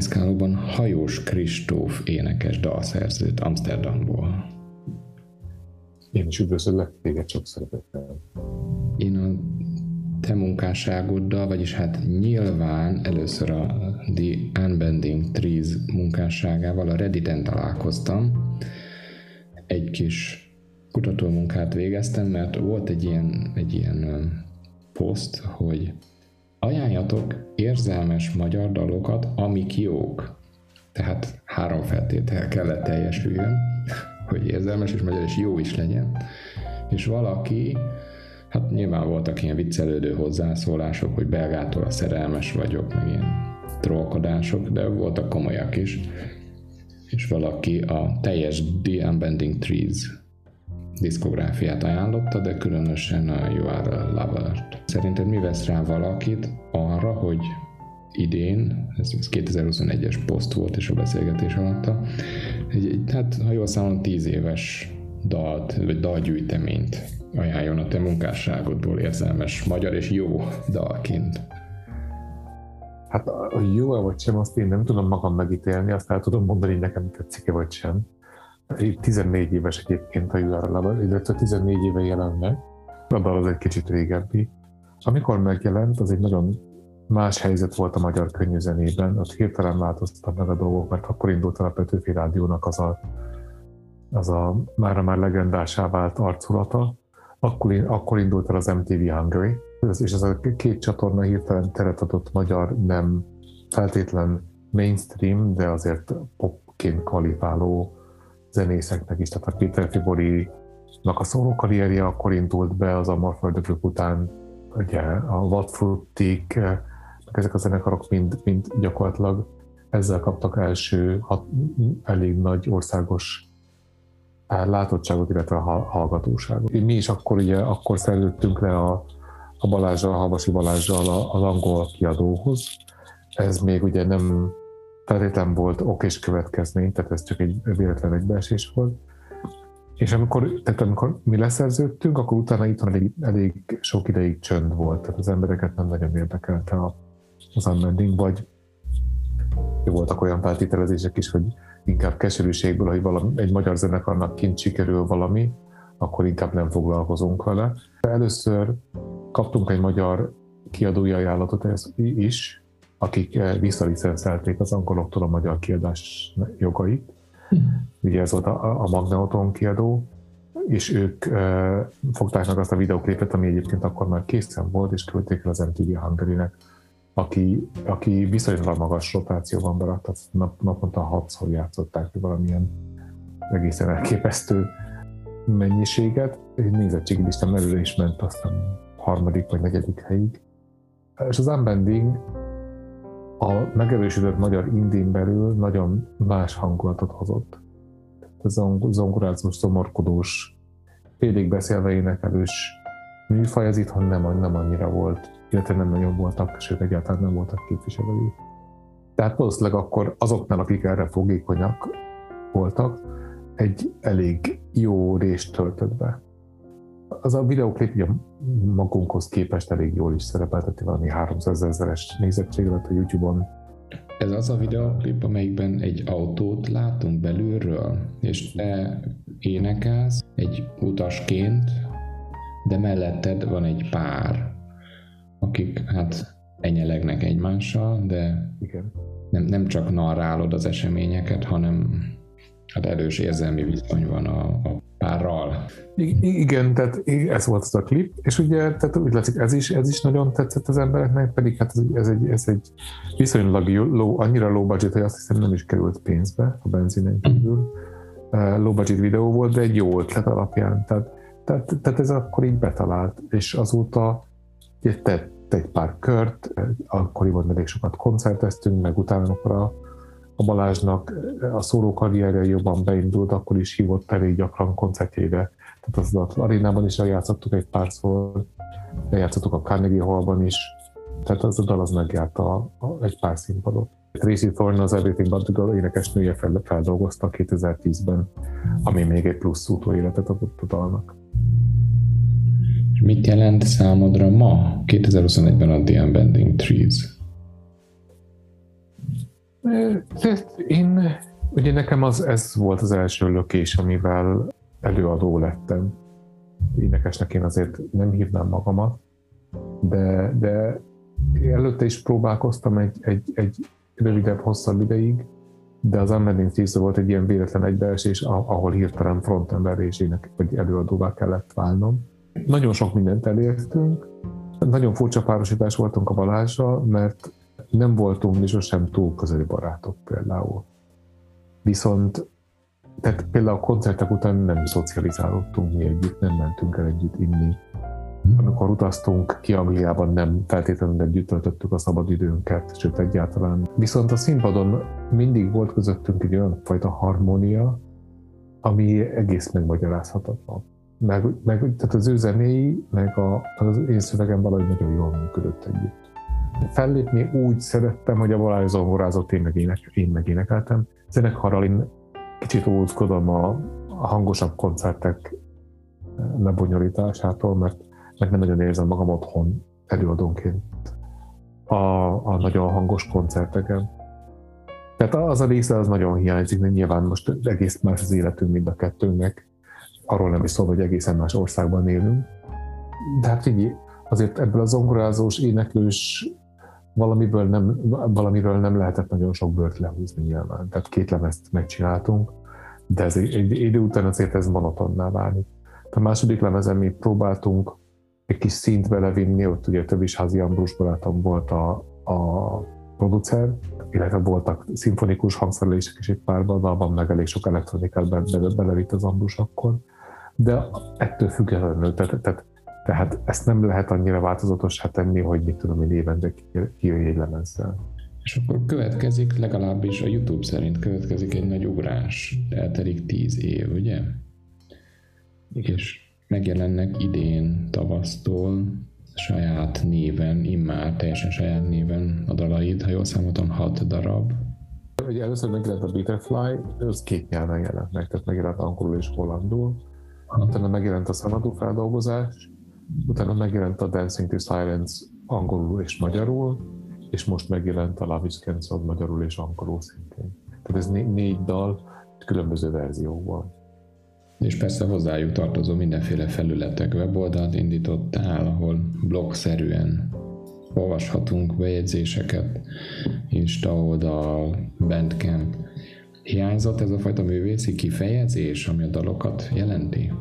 Dalpiszkálóban Hajós Kristóf énekes dalszerzőt Amsterdamból. Én is üdvözöllek téged sok szeretettel. Én a te munkásságoddal, vagyis hát nyilván először a The Unbending Trees munkásságával a Redditen találkoztam. Egy kis kutatómunkát végeztem, mert volt egy ilyen, egy ilyen poszt, hogy ajánljatok érzelmes magyar dalokat, amik jók. Tehát három feltétel kellett teljesüljön, hogy érzelmes és magyar és jó is legyen. És valaki Hát nyilván voltak ilyen viccelődő hozzászólások, hogy belgától a szerelmes vagyok, meg ilyen trollkodások, de voltak komolyak is. És valaki a teljes The Unbending Trees diszkográfiát ajánlotta, de különösen a You Are a Lover-t. Szerinted mi vesz rá valakit arra, hogy idén, ez, ez 2021-es poszt volt és a beszélgetés alatta, egy, hát ha jól számolom, 10 éves dalt, vagy dalgyűjteményt ajánljon a te munkásságodból érzelmes magyar és jó dalként? Hát a jó vagy sem, azt én nem tudom magam megítélni, azt el tudom mondani, hogy nekem tetszik-e vagy sem. 14 éves egyébként a URL, illetve 14 éve jelent meg. A dal az egy kicsit régebbi. Amikor megjelent, az egy nagyon más helyzet volt a magyar könnyűzenében. Ott hirtelen változtak meg a dolgok, mert akkor indult a Petőfi Rádiónak az a, az a már már legendásá vált arculata, akkor, akkor indult el az MTV Hungary, és ez a két csatorna hirtelen teret adott magyar, nem feltétlen mainstream, de azért popként kvalifikáló zenészeknek is. Tehát a Péter Fibori-nak a szóló karrierje akkor indult be az Amorföldökök után, ugye a Watfrutik, ezek a zenekarok mind, mind gyakorlatilag ezzel kaptak első hat, elég nagy országos látottságot, illetve a hallgatóságot. Mi is akkor ugye akkor szerződtünk le a, a Balázsral, a Havasi Balázsral az angol kiadóhoz. Ez még ugye nem feltétlen volt ok és következmény, tehát ez csak egy véletlen egybeesés volt. És amikor, tehát amikor mi leszerződtünk, akkor utána itt elég, elég sok ideig csönd volt, tehát az embereket nem nagyon érdekelte a, az unmending, vagy voltak olyan feltételezések is, hogy inkább keserűségből, hogy valami, egy magyar zenekarnak kint sikerül valami, akkor inkább nem foglalkozunk vele. Először kaptunk egy magyar kiadói ajánlatot is, akik eh, visszalicenszelték az angoloktól a magyar kiadás jogait. Ugye ez volt a, a Magneoton kiadó, és ők e, fogták meg azt a videoklipet, ami egyébként akkor már készen volt, és küldték el az MTV Hungary-nek aki, aki viszonylag magas rotációban maradt, tehát nap, naponta hatszor játszották valamilyen egészen elképesztő mennyiséget. Egy nézettségi listán előre is ment aztán harmadik vagy negyedik helyig. És az Unbending a megerősödött magyar indén belül nagyon más hangulatot hozott. Ez zongorázós, szomorkodós, félig beszélve énekelős műfaj, az itthon nem, nem annyira volt illetve nem nagyon voltak, sőt egyáltalán nem voltak képviselői. Tehát valószínűleg akkor azoknál, akik erre fogékonyak voltak, egy elég jó részt töltött be. Az a videoklip ugye magunkhoz képest elég jól is szerepelteti valami 300 ezeres nézettséget a YouTube-on. Ez az a videoklip, amelyikben egy autót látunk belülről, és te énekelsz egy utasként, de melletted van egy pár, akik hát enyelegnek egymással, de Igen. Nem, nem csak narrálod az eseményeket, hanem hát erős érzelmi viszony van a, a párral. I- igen, tehát ez volt az a klip, és ugye tehát úgy látszik, ez is, ez is nagyon tetszett az embereknek, pedig hát ez, egy, ez egy viszonylag low, annyira low budget, hogy azt hiszem nem is került pénzbe a benzinen kívül. Uh, low budget videó volt, de egy jó ötlet alapján. Tehát, tehát, tehát ez akkor így betalált, és azóta ugye tett egy pár kört, akkoriban elég sokat koncerteztünk, meg utána akkor a, a Balázsnak a szóló karrierje jobban beindult, akkor is hívott elég gyakran koncertjeire. Tehát az az arénában is eljátszottuk egy párszor, eljátszottuk a Carnegie Hallban is, tehát az a dal az megjárta a, a, egy pár színpadot. Tracy Thorne az Everything But The Girl énekesnője fel, feldolgozta 2010-ben, ami még egy plusz útóéletet adott a dalnak. Mit jelent számodra ma, 2021-ben a The Unbending Trees? Én, ugye nekem az, ez volt az első lökés, amivel előadó lettem. Énekesnek én azért nem hívnám magamat, de, de előtte is próbálkoztam egy, egy, egy rövidebb, hosszabb ideig, de az Unbending Thieves volt egy ilyen véletlen egybeesés, ahol hirtelen frontember és ének, vagy előadóvá kellett válnom. Nagyon sok mindent elértünk, nagyon furcsa párosítás voltunk a Balázsra, mert nem voltunk mi sosem túl közeli barátok például. Viszont tehát például a koncertek után nem szocializálódtunk mi együtt, nem mentünk el együtt inni. Amikor utaztunk ki Angliában, nem feltétlenül együtt töltöttük a szabadidőnket, sőt egyáltalán. Viszont a színpadon mindig volt közöttünk egy olyan fajta harmónia, ami egész megmagyarázhatatlan. Meg, meg tehát az ő zenéi, meg a, az én szövegem valahogy nagyon jól működött együtt. Fellépni úgy szerettem, hogy a Balázs zongorázott, én meg, ének, én meg énekeltem. Zenekarral én kicsit óckodom a, a hangosabb koncertek lebonyolításától, mert, mert nem nagyon érzem magam otthon előadónként a, a nagyon hangos koncerteken. Tehát az a része az nagyon hiányzik, mert nyilván most egész más az életünk mind a kettőnknek, arról nem is szól, hogy egészen más országban élünk. De hát figyelj, azért ebből a zongorázós, éneklős valamiből nem, valamiről nem lehetett nagyon sok bört lehúzni nyilván. Tehát két lemezt megcsináltunk, de ez egy, idő után azért ez monotonná válik. A második lemezen mi próbáltunk egy kis szint belevinni, ott ugye több is házi Ambrus barátom volt a, a producer, illetve voltak szimfonikus hangszerelések is egy párban, van meg elég sok elektronikát be, be, belevitt az Ambrus akkor, de ettől függetlenül, tehát, tehát tehát ezt nem lehet annyira változatosá tenni, hogy mit tudom én évente kijöjj egy lemezzel. És akkor következik, legalábbis a YouTube szerint következik egy nagy ugrás. Eltelik tíz év, ugye? Igen. És megjelennek idén tavasztól saját néven, immár teljesen saját néven a dalaid, ha jól számoltam, hat darab. Ugye először megjelent a Butterfly, az két nyelven jelent meg, tehát megjelent angolul és hollandul. Utána megjelent a Sanadu feldolgozás, utána megjelent a Dancing to Silence angolul és magyarul, és most megjelent a Love is Cancelled magyarul és angolul szintén. Tehát ez né- négy dal különböző verziókban. És persze hozzájuk tartozó mindenféle felületek, weboldalt indítottál, ahol blogszerűen olvashatunk bejegyzéseket, Insta oldal, Bandcamp. Hiányzott ez a fajta művészi kifejezés, ami a dalokat jelenti?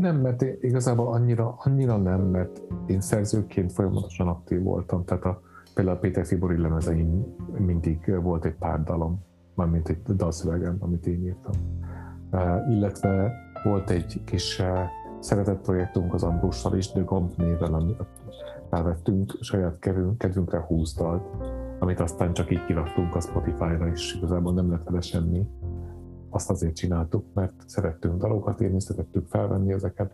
Nem, mert én igazából annyira, annyira nem, mert én szerzőként folyamatosan aktív voltam, tehát a, például a Péter Fibori lemezein mindig volt egy pár dalom, mármint egy dalszövegem, amit én írtam. Uh, illetve volt egy kis uh, szeretett projektunk az Ambrussal is, The Gomb néven, amit felvettünk saját kedvünkre 20 dalt, amit aztán csak így kiraktunk a Spotify-ra, és igazából nem lett vele semmi azt azért csináltuk, mert szerettünk dalokat írni, szerettük felvenni ezeket.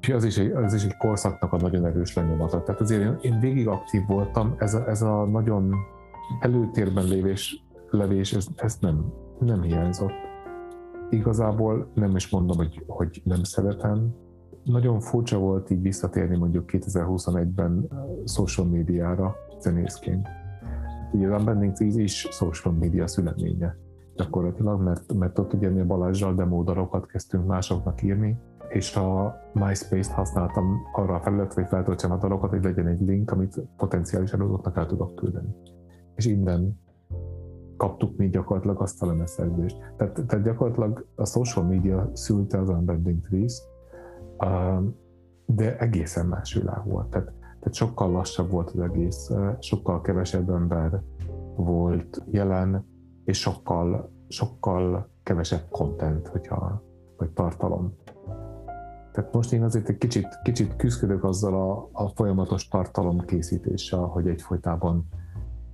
És az is, egy, az is egy korszaknak a nagyon erős lenyomata. Tehát azért én, én végig aktív voltam, ez a, ez a nagyon előtérben lévés, levés, ez, ez nem, nem hiányzott. Igazából nem is mondom, hogy, hogy nem szeretem. Nagyon furcsa volt így visszatérni mondjuk 2021-ben social médiára zenészként. Ugye az Unbending is social média szüleménye gyakorlatilag, mert, mert ott ugye mi Balázsral demódarokat kezdtünk másoknak írni, és a MySpace-t használtam arra a felületre, hogy feltöltsem a dalokat, hogy legyen egy link, amit potenciális előadóknak el tudok küldeni. És innen kaptuk mi gyakorlatilag azt a lemezszerzést. Tehát, tehát gyakorlatilag a social media szülte az Unbending Trees, de egészen más világ volt. Tehát, tehát sokkal lassabb volt az egész, sokkal kevesebb ember volt jelen, és sokkal, sokkal kevesebb content, hogyha, vagy tartalom. Tehát most én azért egy kicsit, kicsit küzdök azzal a, a folyamatos tartalom készítéssel, hogy egyfolytában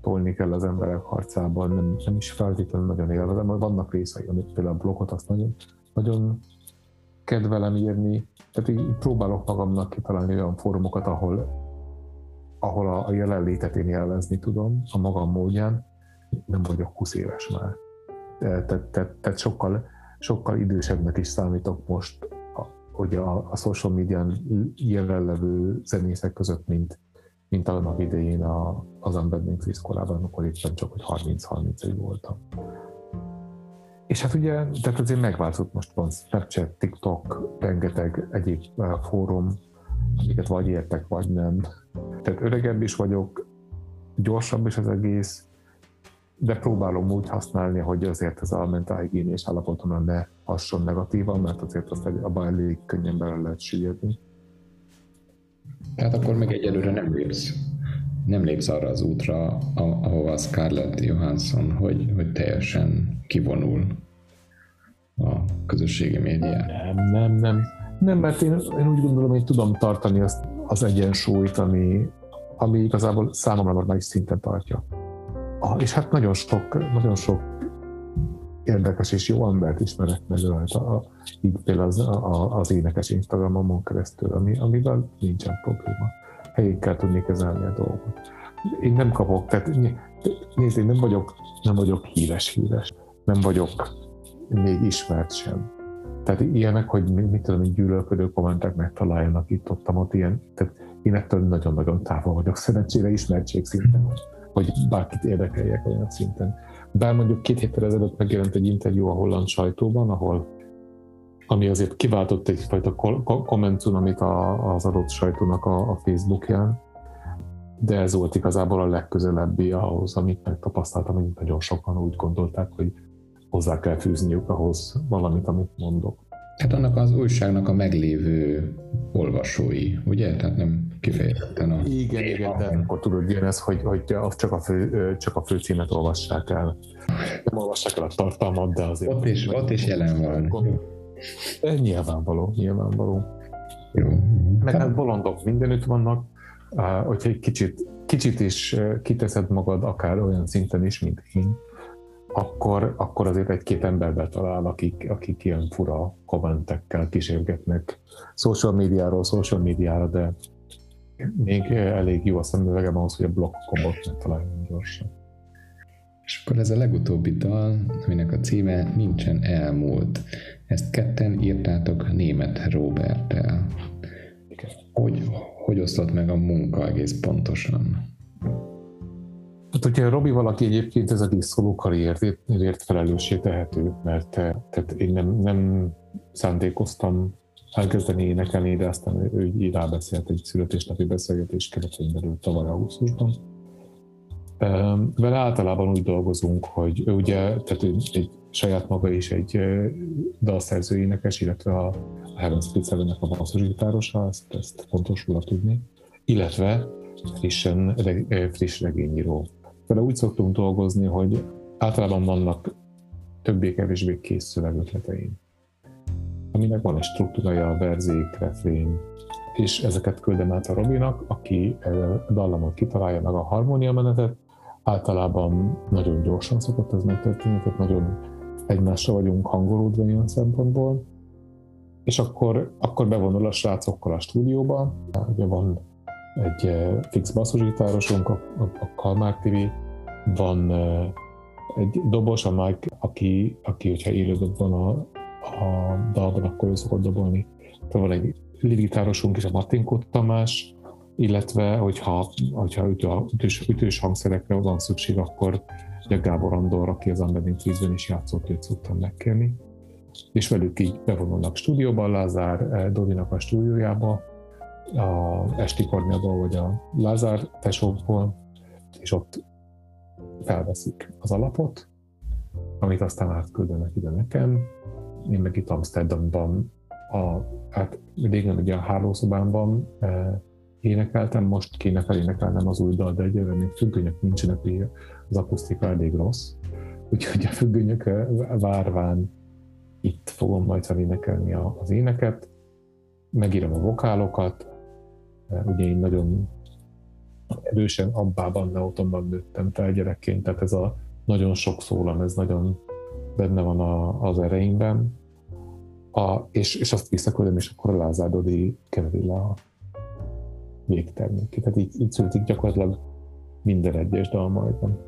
tolni kell az emberek harcában, nem, nem is feltétlenül nagyon élvezem, mert vannak részei, amit például a blogot azt nagyon, nagyon kedvelem írni, tehát így próbálok magamnak kitalálni olyan fórumokat, ahol, ahol a, a jelenlétet én élvezni tudom a magam módján, nem vagyok 20 éves már. Tehát, tehát, tehát sokkal, sokkal idősebbnek is számítok most hogy a, a social médián jelenlevő zenészek között, mint, mint annak idején a, az Unbending iskolában, amikor éppen csak hogy 30-31 voltam. És hát ugye, tehát azért megváltozott most van Snapchat, TikTok, rengeteg egyéb eh, fórum, amiket vagy értek, vagy nem. Tehát öregebb is vagyok, gyorsabb is az egész, de próbálom úgy használni, hogy azért ez a mentálhigiénés állapotomra ne hasson negatívan, mert azért azt abban elég könnyen bele lehet süllyedni. Tehát akkor még egyelőre nem lépsz, nem lépsz arra az útra, ahova Scarlett Johansson, hogy, hogy teljesen kivonul a közösségi médiá. Nem, nem, nem. Nem, mert én, én úgy gondolom, hogy tudom tartani azt az egyensúlyt, ami, ami igazából számomra normális szinten tartja. És hát nagyon sok, nagyon sok érdekes és jó embert ismerek meg rajta, így például az, a, az énekes Instagramon keresztül, ami, amivel nincsen probléma. Helyén kell tudni kezelni a dolgot. Én nem kapok, tehát nézd, én nem vagyok, nem vagyok híres híres, nem vagyok még ismert sem. Tehát ilyenek, hogy mit tudom, gyűlölködő kommentek megtaláljanak itt ott, ott ilyen, tehát én ettől nagyon-nagyon távol vagyok szerencsére ismertség szinten, hogy bárkit érdekeljek olyan szinten. Bár mondjuk két héttel ezelőtt megjelent egy interjú a holland sajtóban, ahol ami azért kiváltott egyfajta amit az adott sajtónak a, a Facebookján, de ez volt igazából a legközelebbi ahhoz, amit megtapasztaltam, hogy nagyon sokan úgy gondolták, hogy hozzá kell fűzniük ahhoz valamit, amit mondok. Hát annak az újságnak a meglévő olvasói, ugye? Tehát nem kifejezetten a... Igen, igen, de akkor tudod, jön ez, hogy, hogy csak, a fő, csak a főcímet olvassák el. Nem olvassák el a tartalmat, de azért... Ott is, ott is jelen van. De nyilvánvaló, nyilvánvaló. Jó. Meg hát bolondok mindenütt vannak, hogyha egy kicsit, kicsit is kiteszed magad akár olyan szinten is, mint én, akkor, akkor azért egy-két emberbe talál, akik, akik ilyen fura kommentekkel kísérgetnek social médiáról social médiára, de még elég jó a szemüvegem ahhoz, hogy a blokkomot megtaláljam gyorsan. És akkor ez a legutóbbi dal, aminek a címe Nincsen elmúlt. Ezt ketten írtátok német Robertel. Hogy, hogy osztott meg a munka egész pontosan? Hát ugye Robi valaki egyébként ez a diszkoló karrierért felelőssé tehető, mert eh, tehát én nem, nem szándékoztam elkezdeni énekelni, de aztán ő rábeszélt egy születésnapi beszélgetés keretén belül tavaly augusztusban. Vele általában úgy dolgozunk, hogy ő ugye, tehát ő egy saját maga is egy dalszerző énekes, illetve a Heaven Spitzelőnek a basszusgitárosa, ezt, ezt fontos róla tudni, illetve frissen, eh, friss regényíró. Vele úgy szoktunk dolgozni, hogy általában vannak többé-kevésbé kész szövegötleteim, aminek van egy struktúrája, verzék, refrén, és ezeket küldem át a Robinak, aki a dallamot kitalálja meg a harmónia menetet. Általában nagyon gyorsan szokott ez megtörténni, tehát nagyon egymásra vagyunk hangolódva ilyen szempontból. És akkor, akkor bevonul a srácokkal a stúdióba. Ugye van egy eh, fix basszusgitárosunk, a, a, a Kalmár TV, van eh, egy dobos, a Mike, aki, aki hogyha élőben van a, a dalban, akkor ő szokott dobolni. Tehát van egy lirigitárosunk is, a Martinkó Tamás, illetve hogyha, hogyha ütős, ütős hangszerekre van szükség, akkor ugye Gábor Andor, aki az Unbending Trees-ben is játszott, őt szoktam megkérni. És velük így bevonulnak stúdióban, Lázár eh, Dodinak a stúdiójába, a Esti Kornyából, vagy a Lázár tesókból, és ott felveszik az alapot, amit aztán átküldenek ide nekem. Én meg itt Amsterdamban, a, hát régen ugye a hálószobámban e, énekeltem, most kéne felénekelnem az új dal, de egyébként még függönyök nincsenek, az akusztika elég rossz. Úgyhogy a függönyök várván itt fogom majd felénekelni az éneket, megírom a vokálokat, ugye én nagyon erősen abbában, neotonban nőttem fel gyerekként, tehát ez a nagyon sok szólam, ez nagyon benne van a, az ereimben, a, és, és azt visszaküldöm, és akkor a Lázár Dodi keveri le a végtermékét. Tehát így, így születik gyakorlatilag minden egyes dal majdnem.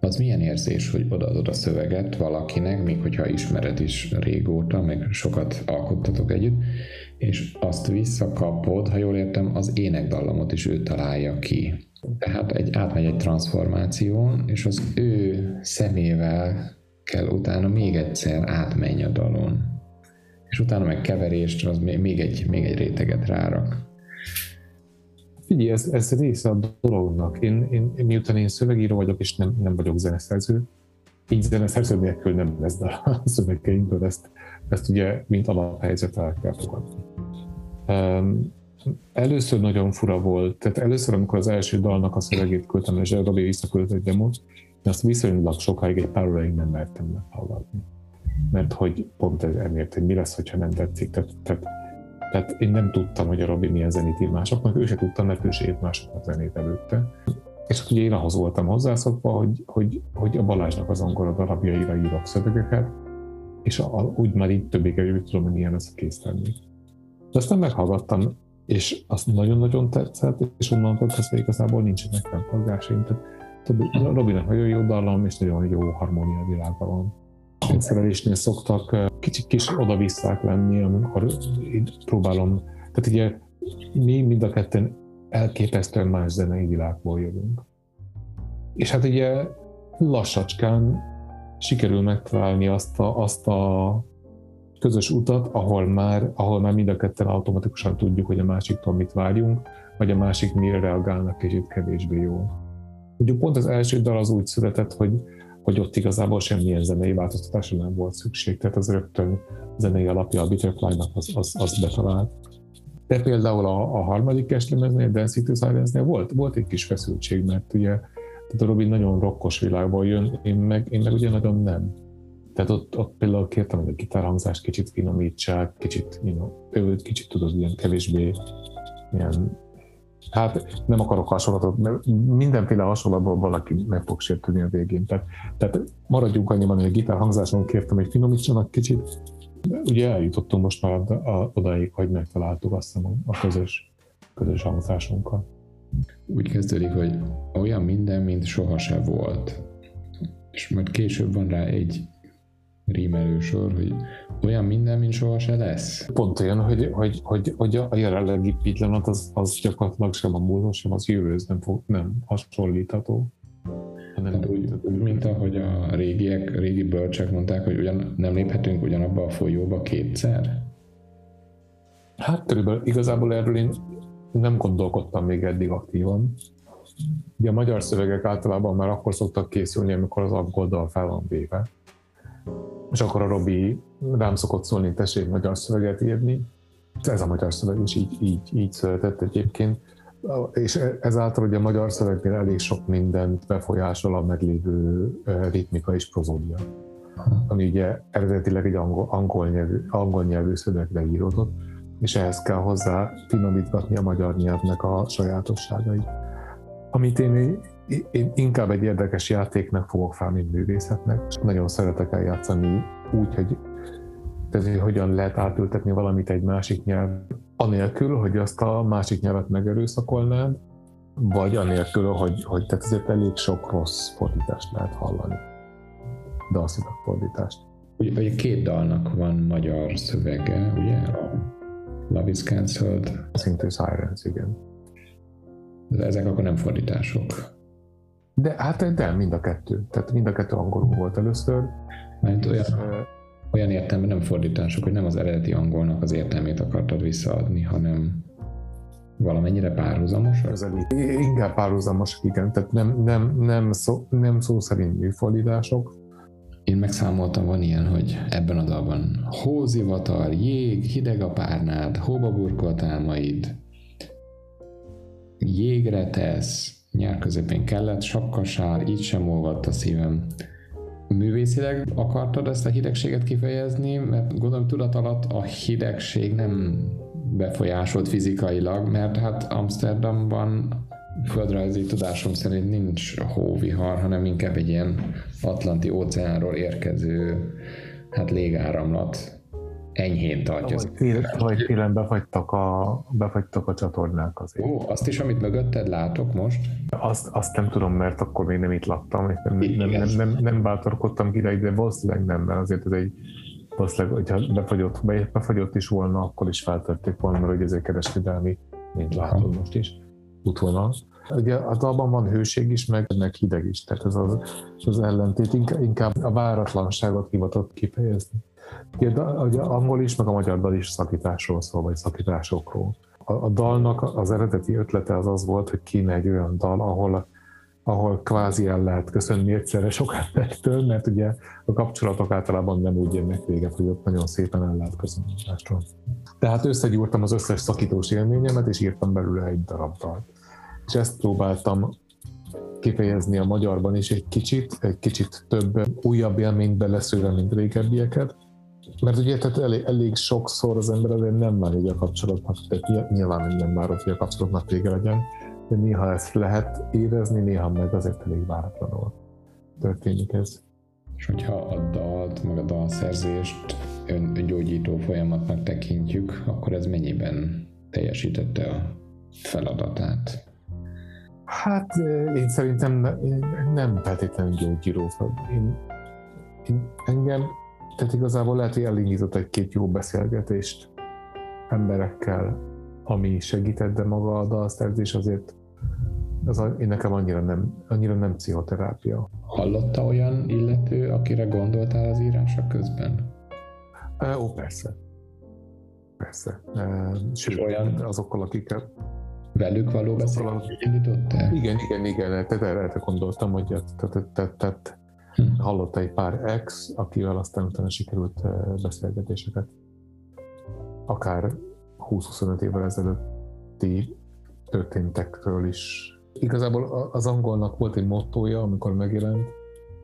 Az milyen érzés, hogy odaadod a szöveget valakinek, még hogyha ismered is régóta, meg sokat alkottatok együtt, és azt visszakapod, ha jól értem, az énekdallamot is ő találja ki. Tehát egy, átmegy egy transformáción, és az ő szemével kell utána még egyszer átmenj a dalon. És utána meg keverést, az még egy, még egy réteget rárak. figyelj, ez, ez része a dolognak. Én, én, miután én szövegíró vagyok, és nem, nem vagyok zeneszerző, így zeneszerző nélkül nem lesz a szövegeinkből, ezt, ezt ugye mint alaphelyzet el kell fogadni. Először nagyon fura volt, tehát először, amikor az első dalnak a szövegét küldtem, és Robi visszaküldött egy demót, azt viszonylag sokáig, egy pár óráig nem mertem meghallgatni. Mert hogy pont ez emiatt, hogy mi lesz, hogyha nem tetszik. Tehát, tehát, tehát én nem tudtam, hogy a Robi milyen zenét ír másoknak, ő se tudta, mert ő se írt másoknak zenét előtte. És ugye én ahhoz voltam hozzászokva, hogy, hogy, hogy a Balázsnak az angol darabjaira írok szövegeket, és a, úgy már így többé-kevésbé tudom, hogy milyen lesz a kész tenni. De aztán meghallgattam, és azt nagyon-nagyon tetszett, és onnantól kezdve igazából nincsenek fennforgásaim. Tehát, tehát Robinak nagyon jó dallam, és nagyon jó harmónia világban van. Szerelésnél szoktak kicsit kis oda-visszák lenni, amikor próbálom, tehát ugye mi mind a ketten elképesztően más zenei világból jövünk. És hát ugye lassacskán sikerül megtalálni azt a, azt a közös utat, ahol már, ahol már mind a ketten automatikusan tudjuk, hogy a másiktól mit várjunk, vagy a másik mire reagálnak kicsit kevésbé jól. Ugye pont az első dal az úgy született, hogy, hogy ott igazából semmilyen zenei változtatásra nem volt szükség, tehát az rögtön zenei alapja a Butterfly-nak az, az, az betalált. De például a, a harmadik estlemeznél, a Dancing to Silence-nél volt, volt egy kis feszültség, mert ugye tehát a Robin nagyon rokkos világból jön, én meg, én meg ugye nagyon nem. Tehát ott, ott például kértem, hogy a gitárhangzást kicsit finomítsák, kicsit, you know, kicsit tudod, ilyen kevésbé ilyen Hát nem akarok hasonlatot, mert mindenféle hasonlatból valaki meg fog sértődni a végén. Tehát, tehát maradjunk annyiban, hogy a gitárhangzáson kértem, hogy finomítsanak kicsit. De ugye eljutottunk most már odaig, hogy megtaláltuk azt a, a közös, közös hangzásunkat. Úgy kezdődik, hogy olyan minden, mint sohasem volt. És majd később van rá egy rímelő sor, hogy olyan minden, mint soha se lesz. Pont olyan, hogy, hogy, hogy, hogy a jelenlegi pillanat az, az gyakorlatilag sem a múlva, sem az jövő, nem, fog, nem hasonlítható. Nem hát úgy, mint ahogy a régiek, régi bölcsek mondták, hogy ugyan nem léphetünk ugyanabba a folyóba kétszer? Hát körülbelül igazából erről én nem gondolkodtam még eddig aktívan. Ugye a magyar szövegek általában már akkor szoktak készülni, amikor az aggoldal fel van véve és akkor a Robi rám szokott szólni, tessék magyar szöveget írni. Ez a magyar szöveg is így, így, így született egyébként. És ezáltal ugye a magyar szövegnél elég sok mindent befolyásol a meglévő ritmika és prozódia. Ami ugye eredetileg egy angol, angol, nyelvű, angol nyelvű szövegre íródott, és ehhez kell hozzá finomítgatni a magyar nyelvnek a sajátosságait. Amit én én inkább egy érdekes játéknak fogok fel, mint művészetnek. Nagyon szeretek eljátszani úgy, hogy tehát, hogy hogyan lehet átültetni valamit egy másik nyelv, anélkül, hogy azt a másik nyelvet megerőszakolnád, vagy anélkül, hogy, hogy tehát ezért elég sok rossz fordítást lehet hallani. Dalszínak fordítást. Ugye, ugye két dalnak van magyar szövege, ugye? A Love is Cancelled. Szintű Sirens, igen. De ezek akkor nem fordítások. De hát de mind a kettő. Tehát mind a kettő angolul volt először. Mert olyan, olyan értelme nem fordítások, hogy nem az eredeti angolnak az értelmét akartad visszaadni, hanem valamennyire párhuzamos? Inkább párhuzamos, igen. Tehát nem, nem, nem, szó, nem szó szerint műfordítások. Én megszámoltam, van ilyen, hogy ebben a dalban hózivatar, jég, hideg a párnád, hóba burkolt álmaid, jégre tesz, nyár közepén kellett, sapkasál, így sem olvadt a szívem. Művészileg akartad ezt a hidegséget kifejezni, mert gondolom tudat alatt a hidegség nem befolyásolt fizikailag, mert hát Amsterdamban földrajzi tudásom szerint nincs hóvihar, hanem inkább egy ilyen Atlanti óceánról érkező hát légáramlat enyhén tartja. Vagy, tél, vagy télen befagytak a, befagytak a csatornák azért. Ó, azt is, amit mögötted látok most? Azt, azt nem tudom, mert akkor még nem itt laktam, és nem, nem, nem, nem, nem bátorkodtam ki, de valószínűleg nem, mert azért ez egy valószínűleg, hogyha befagyott, befagyott is volna, akkor is feltették volna, mert ez egy kereskedelmi, mint látod most is, útvonal. Ugye a dalban van hőség is, meg, meg hideg is, tehát ez az, az ellentét inkább a váratlanságot hivatott kifejezni. Ugye, angol is, meg a magyarban is szakításról szól, vagy szakításokról. a, a dalnak az eredeti ötlete az az volt, hogy kéne egy olyan dal, ahol ahol kvázi el lehet köszönni egyszerre sok embertől, mert ugye a kapcsolatok általában nem úgy jönnek véget, hogy ott nagyon szépen el lehet köszönni mástól. Tehát összegyúrtam az összes szakítós élményemet, és írtam belőle egy darab dalt. És ezt próbáltam kifejezni a magyarban is egy kicsit, egy kicsit több újabb élményt beleszőve, mint régebbieket. Mert ugye tehát elég, elég sokszor az ember azért nem vár, hogy a kapcsolatnak, tehát nyilván nem vár, hogy a kapcsolatnak vége legyen, de néha ezt lehet érezni, néha meg azért elég váratlanul történik ez. És hogyha a dalt, meg a dalszerzést ön, öngyógyító folyamatnak tekintjük, akkor ez mennyiben teljesítette a feladatát? Hát én szerintem nem feltétlenül gyógyíró. Én, én, engem, tehát igazából lehet, hogy elindított egy-két jó beszélgetést emberekkel, ami segített, de maga a dalszerzés azért az a, én nekem annyira nem, annyira nem pszichoterápia. Hallotta olyan illető, akire gondoltál az írása közben? Ó, persze. Persze. Sőt, olyan azokkal, akikkel velük való beszélgetést indította? Igen, igen, igen, tehát erre gondoltam, hogy tehát hm. Hallotta egy pár ex, akivel aztán utána sikerült beszélgetéseket. Akár 20-25 évvel ezelőtti történtekről is. Igazából az angolnak volt egy mottoja, amikor megjelent,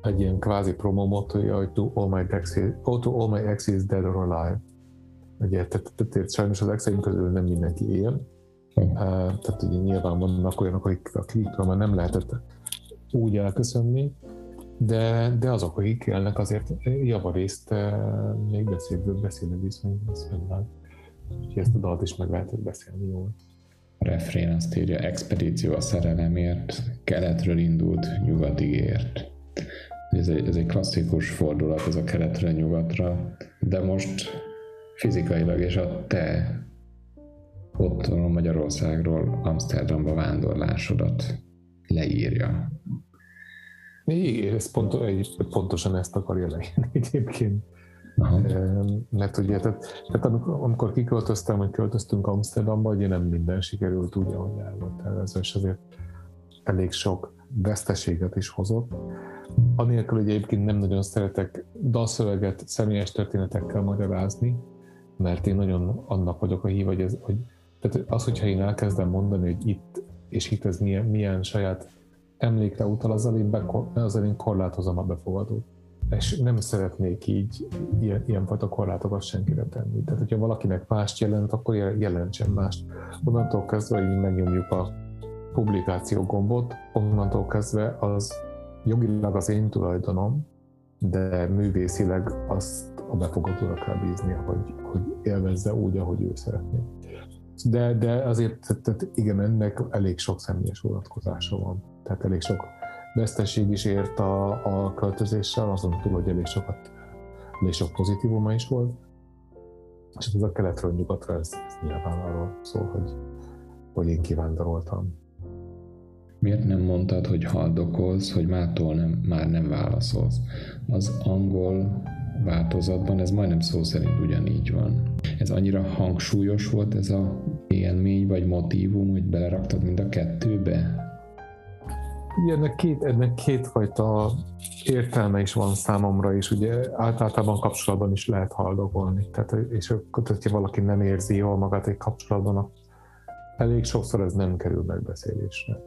egy ilyen kvázi promo mottoja, hogy to all my exes, oh, to all my exes dead or alive. Ugye, tehát, tehát sajnos az exeim közül nem mindenki él, uh, tehát ugye nyilván vannak olyanok, akik, akikről már nem lehetett úgy elköszönni, de, de azok, akik élnek, azért javarészt még beszélő, beszélő viszonyban fennáll. Úgyhogy ezt a dalt is meg lehetett beszélni jól refrén azt írja, expedíció a szerelemért, keletről indult, nyugatig ért. Ez egy, ez egy klasszikus fordulat, ez a keletről nyugatra, de most fizikailag és a te otthon Magyarországról Amsterdamba vándorlásodat leírja. Igen, ez pont, pontosan ezt akarja leírni egyébként. Aha. Mert ugye, tehát, tehát amikor kiköltöztem, vagy költöztünk Amsterdamba, ugye nem minden sikerült úgy, ahogy el volt tervezve, és azért elég sok veszteséget is hozott. Anélkül, hogy egyébként nem nagyon szeretek dalszöveget személyes történetekkel magyarázni, mert én nagyon annak vagyok a hív, hogy, ez, hogy tehát az, hogyha én elkezdem mondani, hogy itt és itt ez milyen, milyen saját emlékre utal, azzal én, be, azzal én korlátozom a befogadót és nem szeretnék így ilyen, ilyenfajta korlátokat senkire tenni. Tehát, hogyha valakinek mást jelent, akkor jelentsen mást. Onnantól kezdve, hogy megnyomjuk a publikáció gombot, onnantól kezdve az jogilag az én tulajdonom, de művészileg azt a befogadóra kell bízni, hogy, hogy élvezze úgy, ahogy ő szeretné. De, de azért, tehát igen, ennek elég sok személyes vonatkozása van. Tehát elég sok veszteség is ért a, a költözéssel, azon túl, hogy elég sokat, elég sok pozitívuma is volt. És ez a keletről nyugatra, ez, ez nyilván arról szól, hogy, hogy én kivándoroltam. Miért nem mondtad, hogy haldokolsz, hogy mától nem, már nem válaszolsz? Az angol változatban ez majdnem szó szerint ugyanígy van. Ez annyira hangsúlyos volt ez a élmény vagy motívum, hogy beleraktad mind a kettőbe? Ugye ennek, két, ennek kétfajta értelme is van számomra, és ugye általában kapcsolatban is lehet haldogolni. Tehát, és hogyha valaki nem érzi jól magát egy kapcsolatban, elég sokszor ez nem kerül megbeszélésre.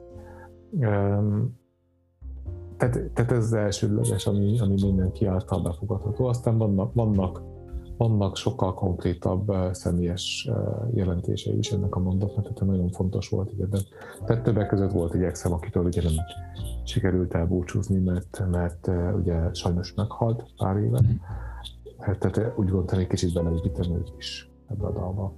Tehát, tehát ez az elsődleges, ami, ami mindenki által befogadható. Aztán vannak, vannak vannak sokkal konkrétabb személyes jelentései is ennek a mondatnak, tehát nagyon fontos volt. Ugye, de, tehát többek között volt egy exem, akitől ugye nem sikerült elbúcsúzni, mert, mert ugye sajnos meghalt pár éve. Mhm. Hát, tehát úgy gondoltam, hogy kicsit beleépítem őt is ebbe a dalba.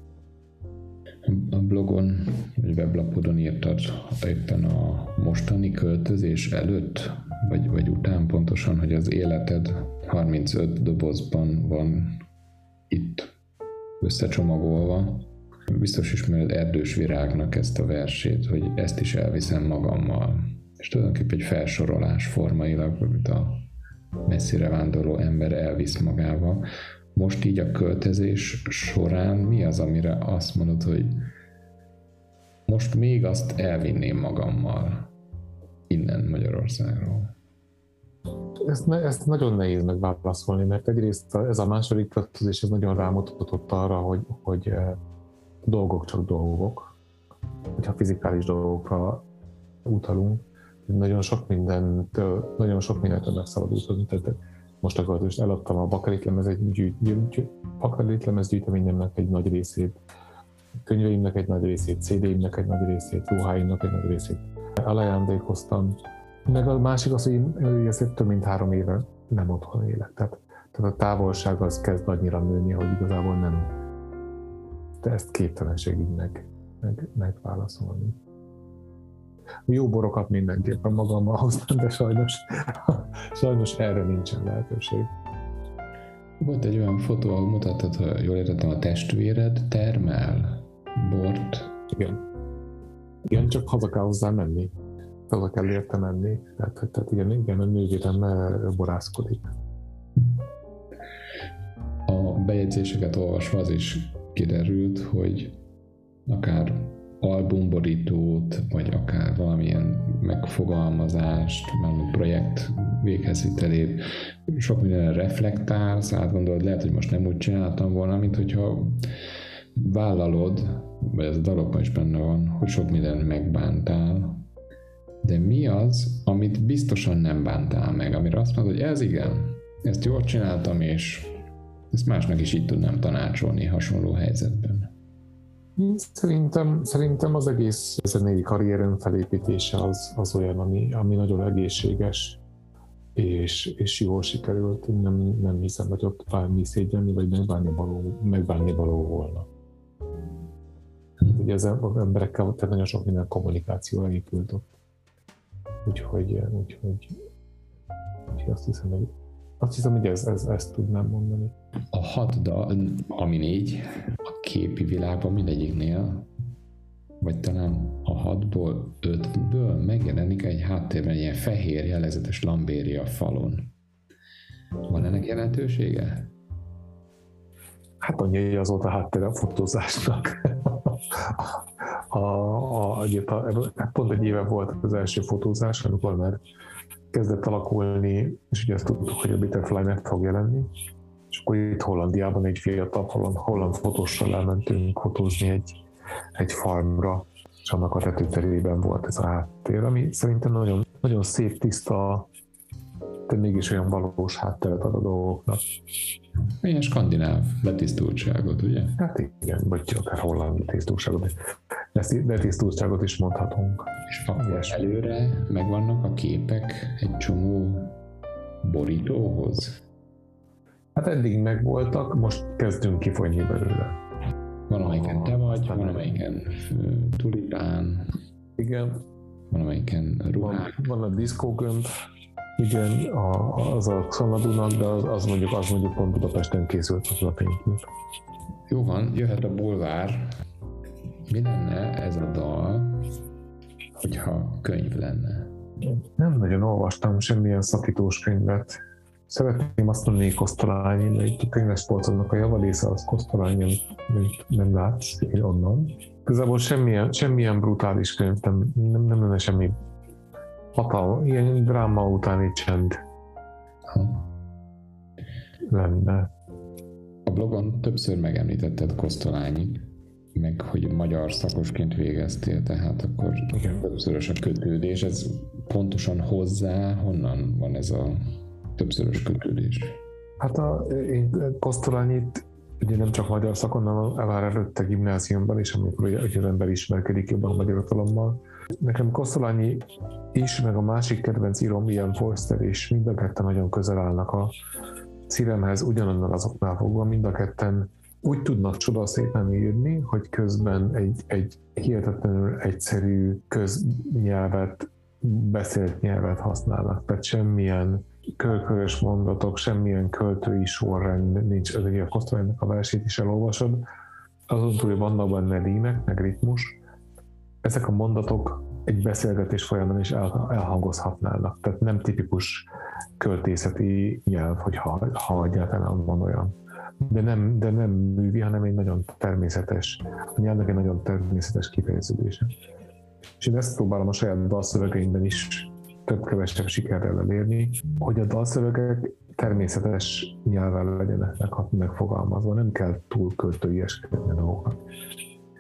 A blogon, vagy weblapodon írtad éppen a mostani költözés előtt, vagy, vagy után pontosan, hogy az életed 35 dobozban van itt összecsomagolva. Biztos ismered Erdős Virágnak ezt a versét, hogy ezt is elviszem magammal. És tulajdonképpen egy felsorolás formailag, amit a messzire vándorló ember elvisz magával. Most így a költözés során mi az, amire azt mondod, hogy most még azt elvinném magammal innen Magyarországról. Ezt, ne, ezt nagyon nehéz megválaszolni, mert egyrészt ez a második költözés ez nagyon rámutatott arra, hogy, hogy eh, dolgok csak dolgok, hogyha fizikális dolgokra utalunk, nagyon sok mindent, nagyon sok mindent megszabadultunk. Tehát most a költözést eladtam a bakaritlemez egy gyűjt, gyűjt, bakaritlemez gyűjteményemnek egy nagy részét, könyveimnek egy nagy részét, CD-imnek egy nagy részét, ruháimnak egy nagy részét elajándékoztam. Meg a másik az, hogy én ezért több mint három éve nem otthon élek. Tehát, tehát a távolság az kezd annyira nőni, hogy igazából nem. De ezt képtelenség így meg, meg, megválaszolni. Jó borokat mindenképpen magammal hoztam, de sajnos, sajnos erre nincsen lehetőség. Volt egy olyan fotó, ahol mutattad, ha jól értettem, a testvéred termel bort. Igen. Igen, csak haza kell hozzá menni. Haza kell érte menni. Tehát, tehát igen, igen, a nővérem borászkodik. A bejegyzéseket olvasva az is kiderült, hogy akár albumborítót, vagy akár valamilyen megfogalmazást, már projekt véghezvitelét, sok mindenre reflektálsz, átgondolod, lehet, hogy most nem úgy csináltam volna, mint hogyha vállalod, vagy ez a dalokban is benne van, hogy sok mindent megbántál, de mi az, amit biztosan nem bántál meg, amire azt mondod, hogy ez igen, ezt jól csináltam, és ezt másnak is így tudnám tanácsolni hasonló helyzetben. Szerintem, szerintem az egész zenei karrierem felépítése az, az olyan, ami, ami nagyon egészséges, és, és jól sikerült. Nem, nem hiszem, hogy ott bármi szégyenni, vagy megbánni való, megbánni való volna. Ugye az emberekkel tehát nagyon sok minden kommunikáció épült ott. Úgyhogy, úgyhogy, úgyhogy azt hiszem, hogy azt hiszem, hogy ez, ez, ezt tudnám mondani. A hat dal, ami négy, a képi világban mindegyiknél, vagy talán a hatból, ötből megjelenik egy háttérben ilyen fehér jelezetes lambéria falon. Van ennek jelentősége? Hát annyi, hogy az volt a háttér a fotózásnak. A, a, a, a, pont egy éve volt az első fotózás, amikor már kezdett alakulni, és ugye ezt tudtuk, hogy a Bitterfly meg fog jelenni, és akkor itt Hollandiában egy fiatal holland, holland fotóssal elmentünk fotózni egy, egy farmra, és annak a tetőterében volt ez a háttér, ami szerintem nagyon, nagyon szép, tiszta, de mégis olyan valós hátteret ad a dolgoknak. Milyen skandináv letisztultságot, ugye? Hát igen, vagy akár holland letisztultságot, letisztultságot is mondhatunk. És akkor Ilyesmi. előre megvannak a képek egy csomó borítóhoz? Hát eddig megvoltak, most kezdünk kifogyni belőle. Van, amelyiken te vagy, van, amelyiken tulipán. Igen. Van, amelyiken ruhák. Van, van a diszkógömb, igen, a, az a Xanadúnak, de az, az, mondjuk, az mondjuk pont Budapesten készült az a pénzünk. Jó van, jöhet a bulvár. Mi lenne ez a dal, hogyha könyv lenne? Nem nagyon olvastam semmilyen szakítós könyvet. Szeretném azt mondani, Kosztolányi, mert itt a könyvespolcomnak a javalésze az Kosztolányi, amit nem látsz onnan. Igazából semmilyen, semmilyen brutális könyv, nem, nem, nem lenne semmi hatal, ilyen dráma utáni csend lenne. A blogon többször megemlítetted Kosztolányit, meg hogy magyar szakosként végeztél, tehát akkor Igen. többszörös a kötődés. Ez pontosan hozzá, honnan van ez a többszörös kötődés? Hát a, én Kosztolányit ugye nem csak magyar szakon, hanem már előtte gimnáziumban is, amikor ugye, az ember ismerkedik jobban a magyar Nekem Kosztolányi is, meg a másik kedvenc írom, Ian Forster is mind a ketten nagyon közel állnak a szívemhez, ugyanannal azoknál fogva, mind a ketten úgy tudnak csodaszépen írni, hogy közben egy, egy hihetetlenül egyszerű köznyelvet, beszélt nyelvet használnak. Tehát semmilyen körkörös mondatok, semmilyen költői sorrend nincs. Ez a Kosztolánynak a versét is elolvasod. Azon túl, hogy vannak benne rímek, meg ritmus, ezek a mondatok egy beszélgetés folyamán is elhangozhatnának. Tehát nem tipikus költészeti nyelv, hogy ha, ha egyáltalán van olyan. De nem, de nem művi, hanem egy nagyon természetes, a nyelvnek egy nagyon természetes kifejeződése. És én ezt próbálom a saját dalszövegeimben is több-kevesebb sikerrel elérni, hogy a dalszövegek természetes nyelven legyenek megfogalmazva, nem kell túl költőieskedni a dolgokat.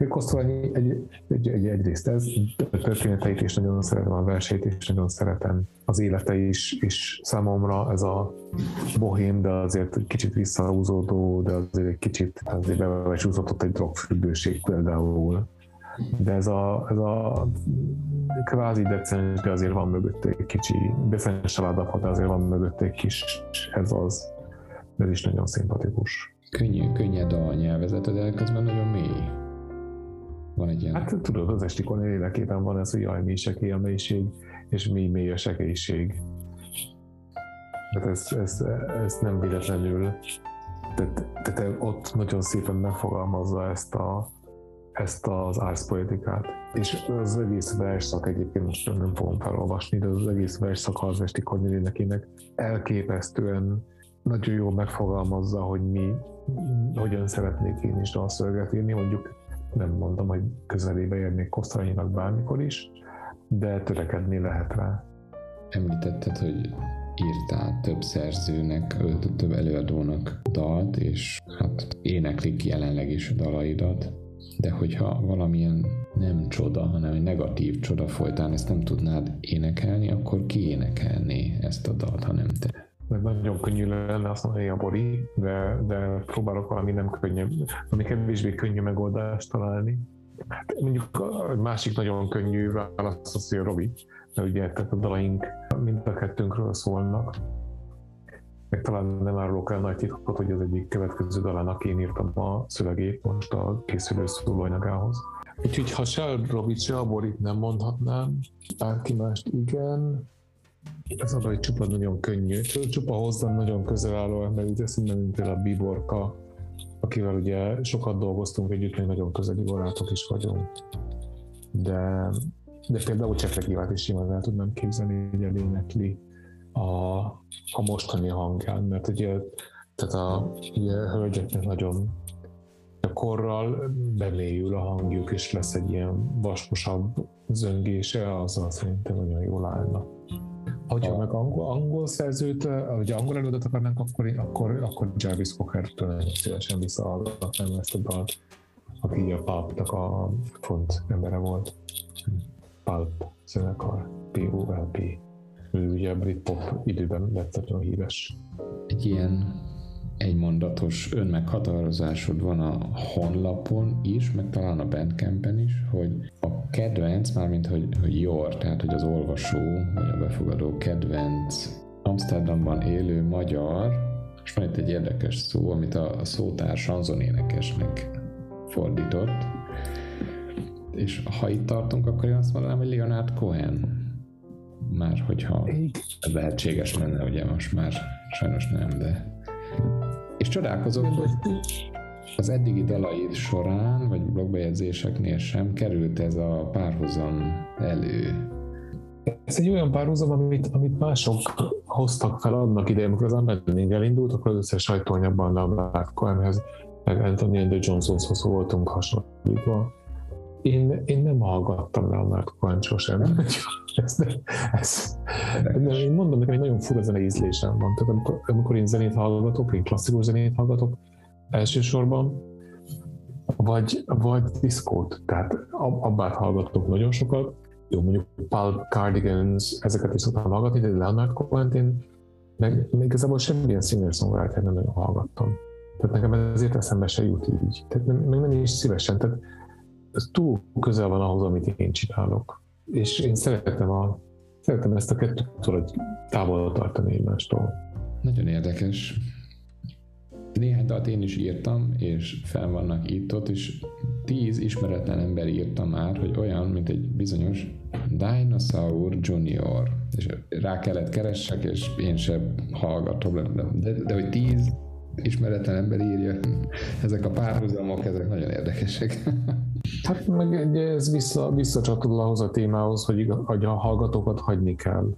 Kosztolányi egy, egy, egy, egyrészt ez, a történeteit is nagyon szeretem, a versét is nagyon szeretem, az élete is, és számomra ez a bohém, de azért kicsit visszahúzódó, de azért egy kicsit azért bevecsúszott egy drogfüggőség például. De ez a, ez a kvázi decens, de azért van mögött egy kicsi, decens családapa, de azért van mögött egy kis, ez az, ez is nagyon szimpatikus. Könnyű, könnyed a nyelvezet, de közben nagyon mély. Van. Hát tudod, az estikon élekében van ez, hogy jaj, mély sekély a mélység, és mély, mély a sekélység. Tehát ez, ez, ez nem véletlenül, tehát, tehát ott nagyon szépen megfogalmazza ezt a, ezt az árszpoetikát. És az egész versszak egyébként most nem fogom felolvasni, de az egész versszak az Esti Kornélénekének elképesztően nagyon jól megfogalmazza, hogy mi, hogyan szeretnék én is dalszöveget írni, mondjuk nem mondom, hogy közelébe érnék Kosztolányinak bármikor is, de törekedni lehet rá. Említetted, hogy írtál több szerzőnek, több előadónak dalt, és hát éneklik jelenleg is a dalaidat de hogyha valamilyen nem csoda, hanem egy negatív csoda folytán ezt nem tudnád énekelni, akkor ki énekelné ezt a dalt, ha nem te? Meg nagyon könnyű lenne azt mondani a Bori, de, de próbálok valami nem könnyű, ami kevésbé könnyű megoldást találni. Hát mondjuk a másik nagyon könnyű válasz az, hogy a Robi, mert ugye tehát a dalaink mind a kettőnkről szólnak, meg talán nem árulok el nagy titkot, hogy az egyik következő dalának én írtam a szövegét most a készülő szólóanyagához. Úgyhogy ha se Robi, se a Borit nem mondhatnám, bárki mást igen, az, hogy csupa nagyon könnyű. Csupa hozzám nagyon közel álló ember, ugye eszembe, mint például a Biborka, akivel ugye sokat dolgoztunk együtt, még nagyon közeli barátok is vagyunk. De, de például Cseprek is simán el tudnám képzelni, hogy elénekli a, a mostani hangján, mert ugye, tehát a, ugye, a hölgyeknek nagyon a korral bemélyül a hangjuk, és lesz egy ilyen vaskosabb zöngése, azzal szerintem nagyon jól állna. Ha meg angol, angol szerzőt, vagy angol előadat akarnánk, akkor, akkor, akkor Jarvis Cocker-től nagyon szívesen visszahallgatnám ezt a dalt, aki a Pulp-nak a font embere volt. Pulp zenekar, P-U-L-P ő ugye a Britpop időben lett nagyon híres. Egy ilyen egymondatos önmeghatározásod van a honlapon is, meg talán a Bandcampen is, hogy a kedvenc, mármint hogy, hogy your, tehát hogy az olvasó, vagy a befogadó kedvenc Amsterdamban élő magyar, és van itt egy érdekes szó, amit a szótár sanzonénekesnek fordított, és ha itt tartunk, akkor én azt mondanám, hogy Leonard Cohen. Már hogyha lehetséges lenne, ugye most már sajnos nem, de... És csodálkozom, hogy az eddigi dalaid során, vagy blogbejegyzéseknél sem került ez a párhuzam elő. Ez egy olyan párhuzam, amit, amit mások hoztak fel annak idején, amikor az Unbending elindult, akkor az összes sajtóanyagban a Cohenhez, meg Anthony de Johnsonhoz voltunk hasonlítva én, én nem hallgattam rá a Mark Cohen sosem. ez, ez, nem, én mondom, nekem egy nagyon fura zenei ízlésem van. Tehát amikor, amikor én zenét hallgatok, én klasszikus zenét hallgatok elsősorban, vagy, vagy diszkót. Tehát abbát hallgatok nagyon sokat. Jó, mondjuk Paul Cardigans, ezeket is szoktam hallgatni, de Leonard Cohen én meg, meg igazából semmilyen singer-songwriter nem nagyon hallgattam. Tehát nekem ezért eszembe se jut így. Tehát nem, meg nem is szívesen. Tehát ez túl közel van ahhoz, amit én csinálok. És én szeretem, a, szeretem ezt a kettőt hogy távol tartani egymástól. Nagyon érdekes. Néhány dalt én is írtam, és fel vannak itt ott, és tíz ismeretlen ember írta már, hogy olyan, mint egy bizonyos Dinosaur Junior. És rá kellett keressek, és én sem hallgatom, de, de, de hogy tíz ismeretlen ember írja, ezek a párhuzamok, ezek nagyon érdekesek. Hát meg ez vissza, visszacsatol ahhoz a témához, hogy, hogy a hallgatókat hagyni kell,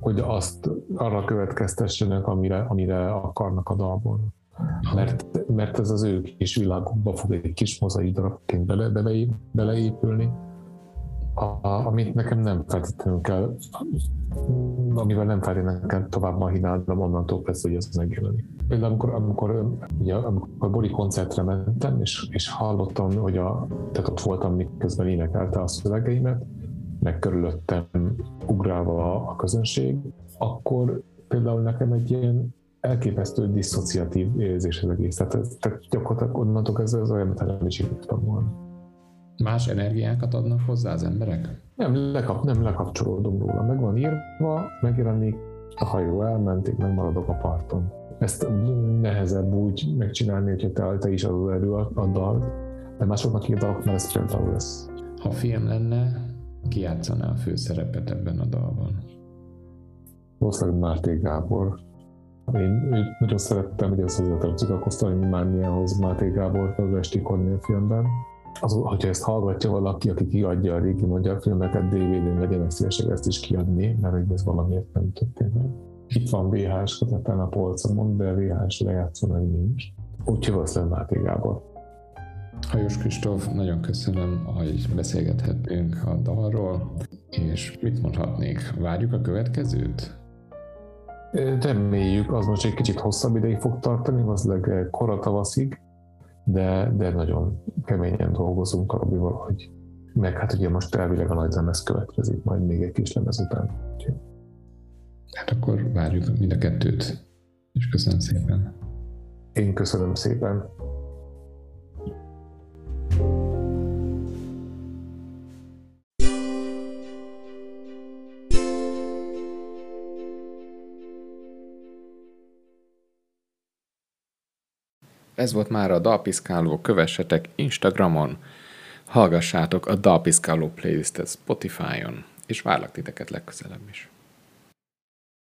hogy azt arra következtessenek, amire, amire akarnak a dalból. Mert, mert ez az ő kis világukba fog egy kis mozaik darabként bele, bele, beleépülni, a, amit nekem nem feltétlenül kell, amivel nem feltétlenül kell tovább mahinálnom onnantól kezdve, hogy ez megjelenik. Például amikor, amikor, ugye, amikor Bori koncertre mentem, és, és hallottam, hogy a, tehát ott voltam, miközben énekelte a szövegeimet, meg körülöttem ugrálva a közönség, akkor például nekem egy ilyen elképesztő diszociatív érzés az egész. Tehát, ez, tehát gyakorlatilag onnantól kezdve az olyan, mint nem is írtam volna. Más energiákat adnak hozzá az emberek? Nem, lekap, nem lekapcsolódom róla. Meg van írva, megjelenik, a hajó elment, én megmaradok a parton. Ezt nehezebb úgy megcsinálni, hogyha te, te is adod elő a, dalt, de másoknak írtak, mert ez például lesz. Ha film lenne, ki játszaná a főszerepet ebben a dalban? Valószínűleg Máté Gábor. Én őt nagyon szerettem, hogy ez hozzátartozik a Kosztolányi Mániához Máté Gábor az Esti Kornél filmben az, hogyha ezt hallgatja valaki, aki kiadja a régi magyar filmeket DVD-n, legyenek szívesek ezt is kiadni, mert hogy ez valamiért nem történt meg. Itt van VHS közepén a polcomon, de VHS lejátszónak nincs. Úgyhogy valószínűleg Máté Gábor. Hajós Kristóf, nagyon köszönöm, hogy beszélgethettünk a dalról, és mit mondhatnék, várjuk a következőt? Reméljük, az most egy kicsit hosszabb ideig fog tartani, valószínűleg koratavaszig, de, de nagyon keményen dolgozunk a Robival, hogy meg hát ugye most elvileg a nagy lemez következik, majd még egy kis lemez után. Hát akkor várjuk mind a kettőt, és köszönöm szépen. Én köszönöm szépen. Ez volt már a Dalpiszkáló, kövessetek Instagramon, hallgassátok a Dalpiszkáló playlistet Spotify-on, és várlak titeket legközelebb is.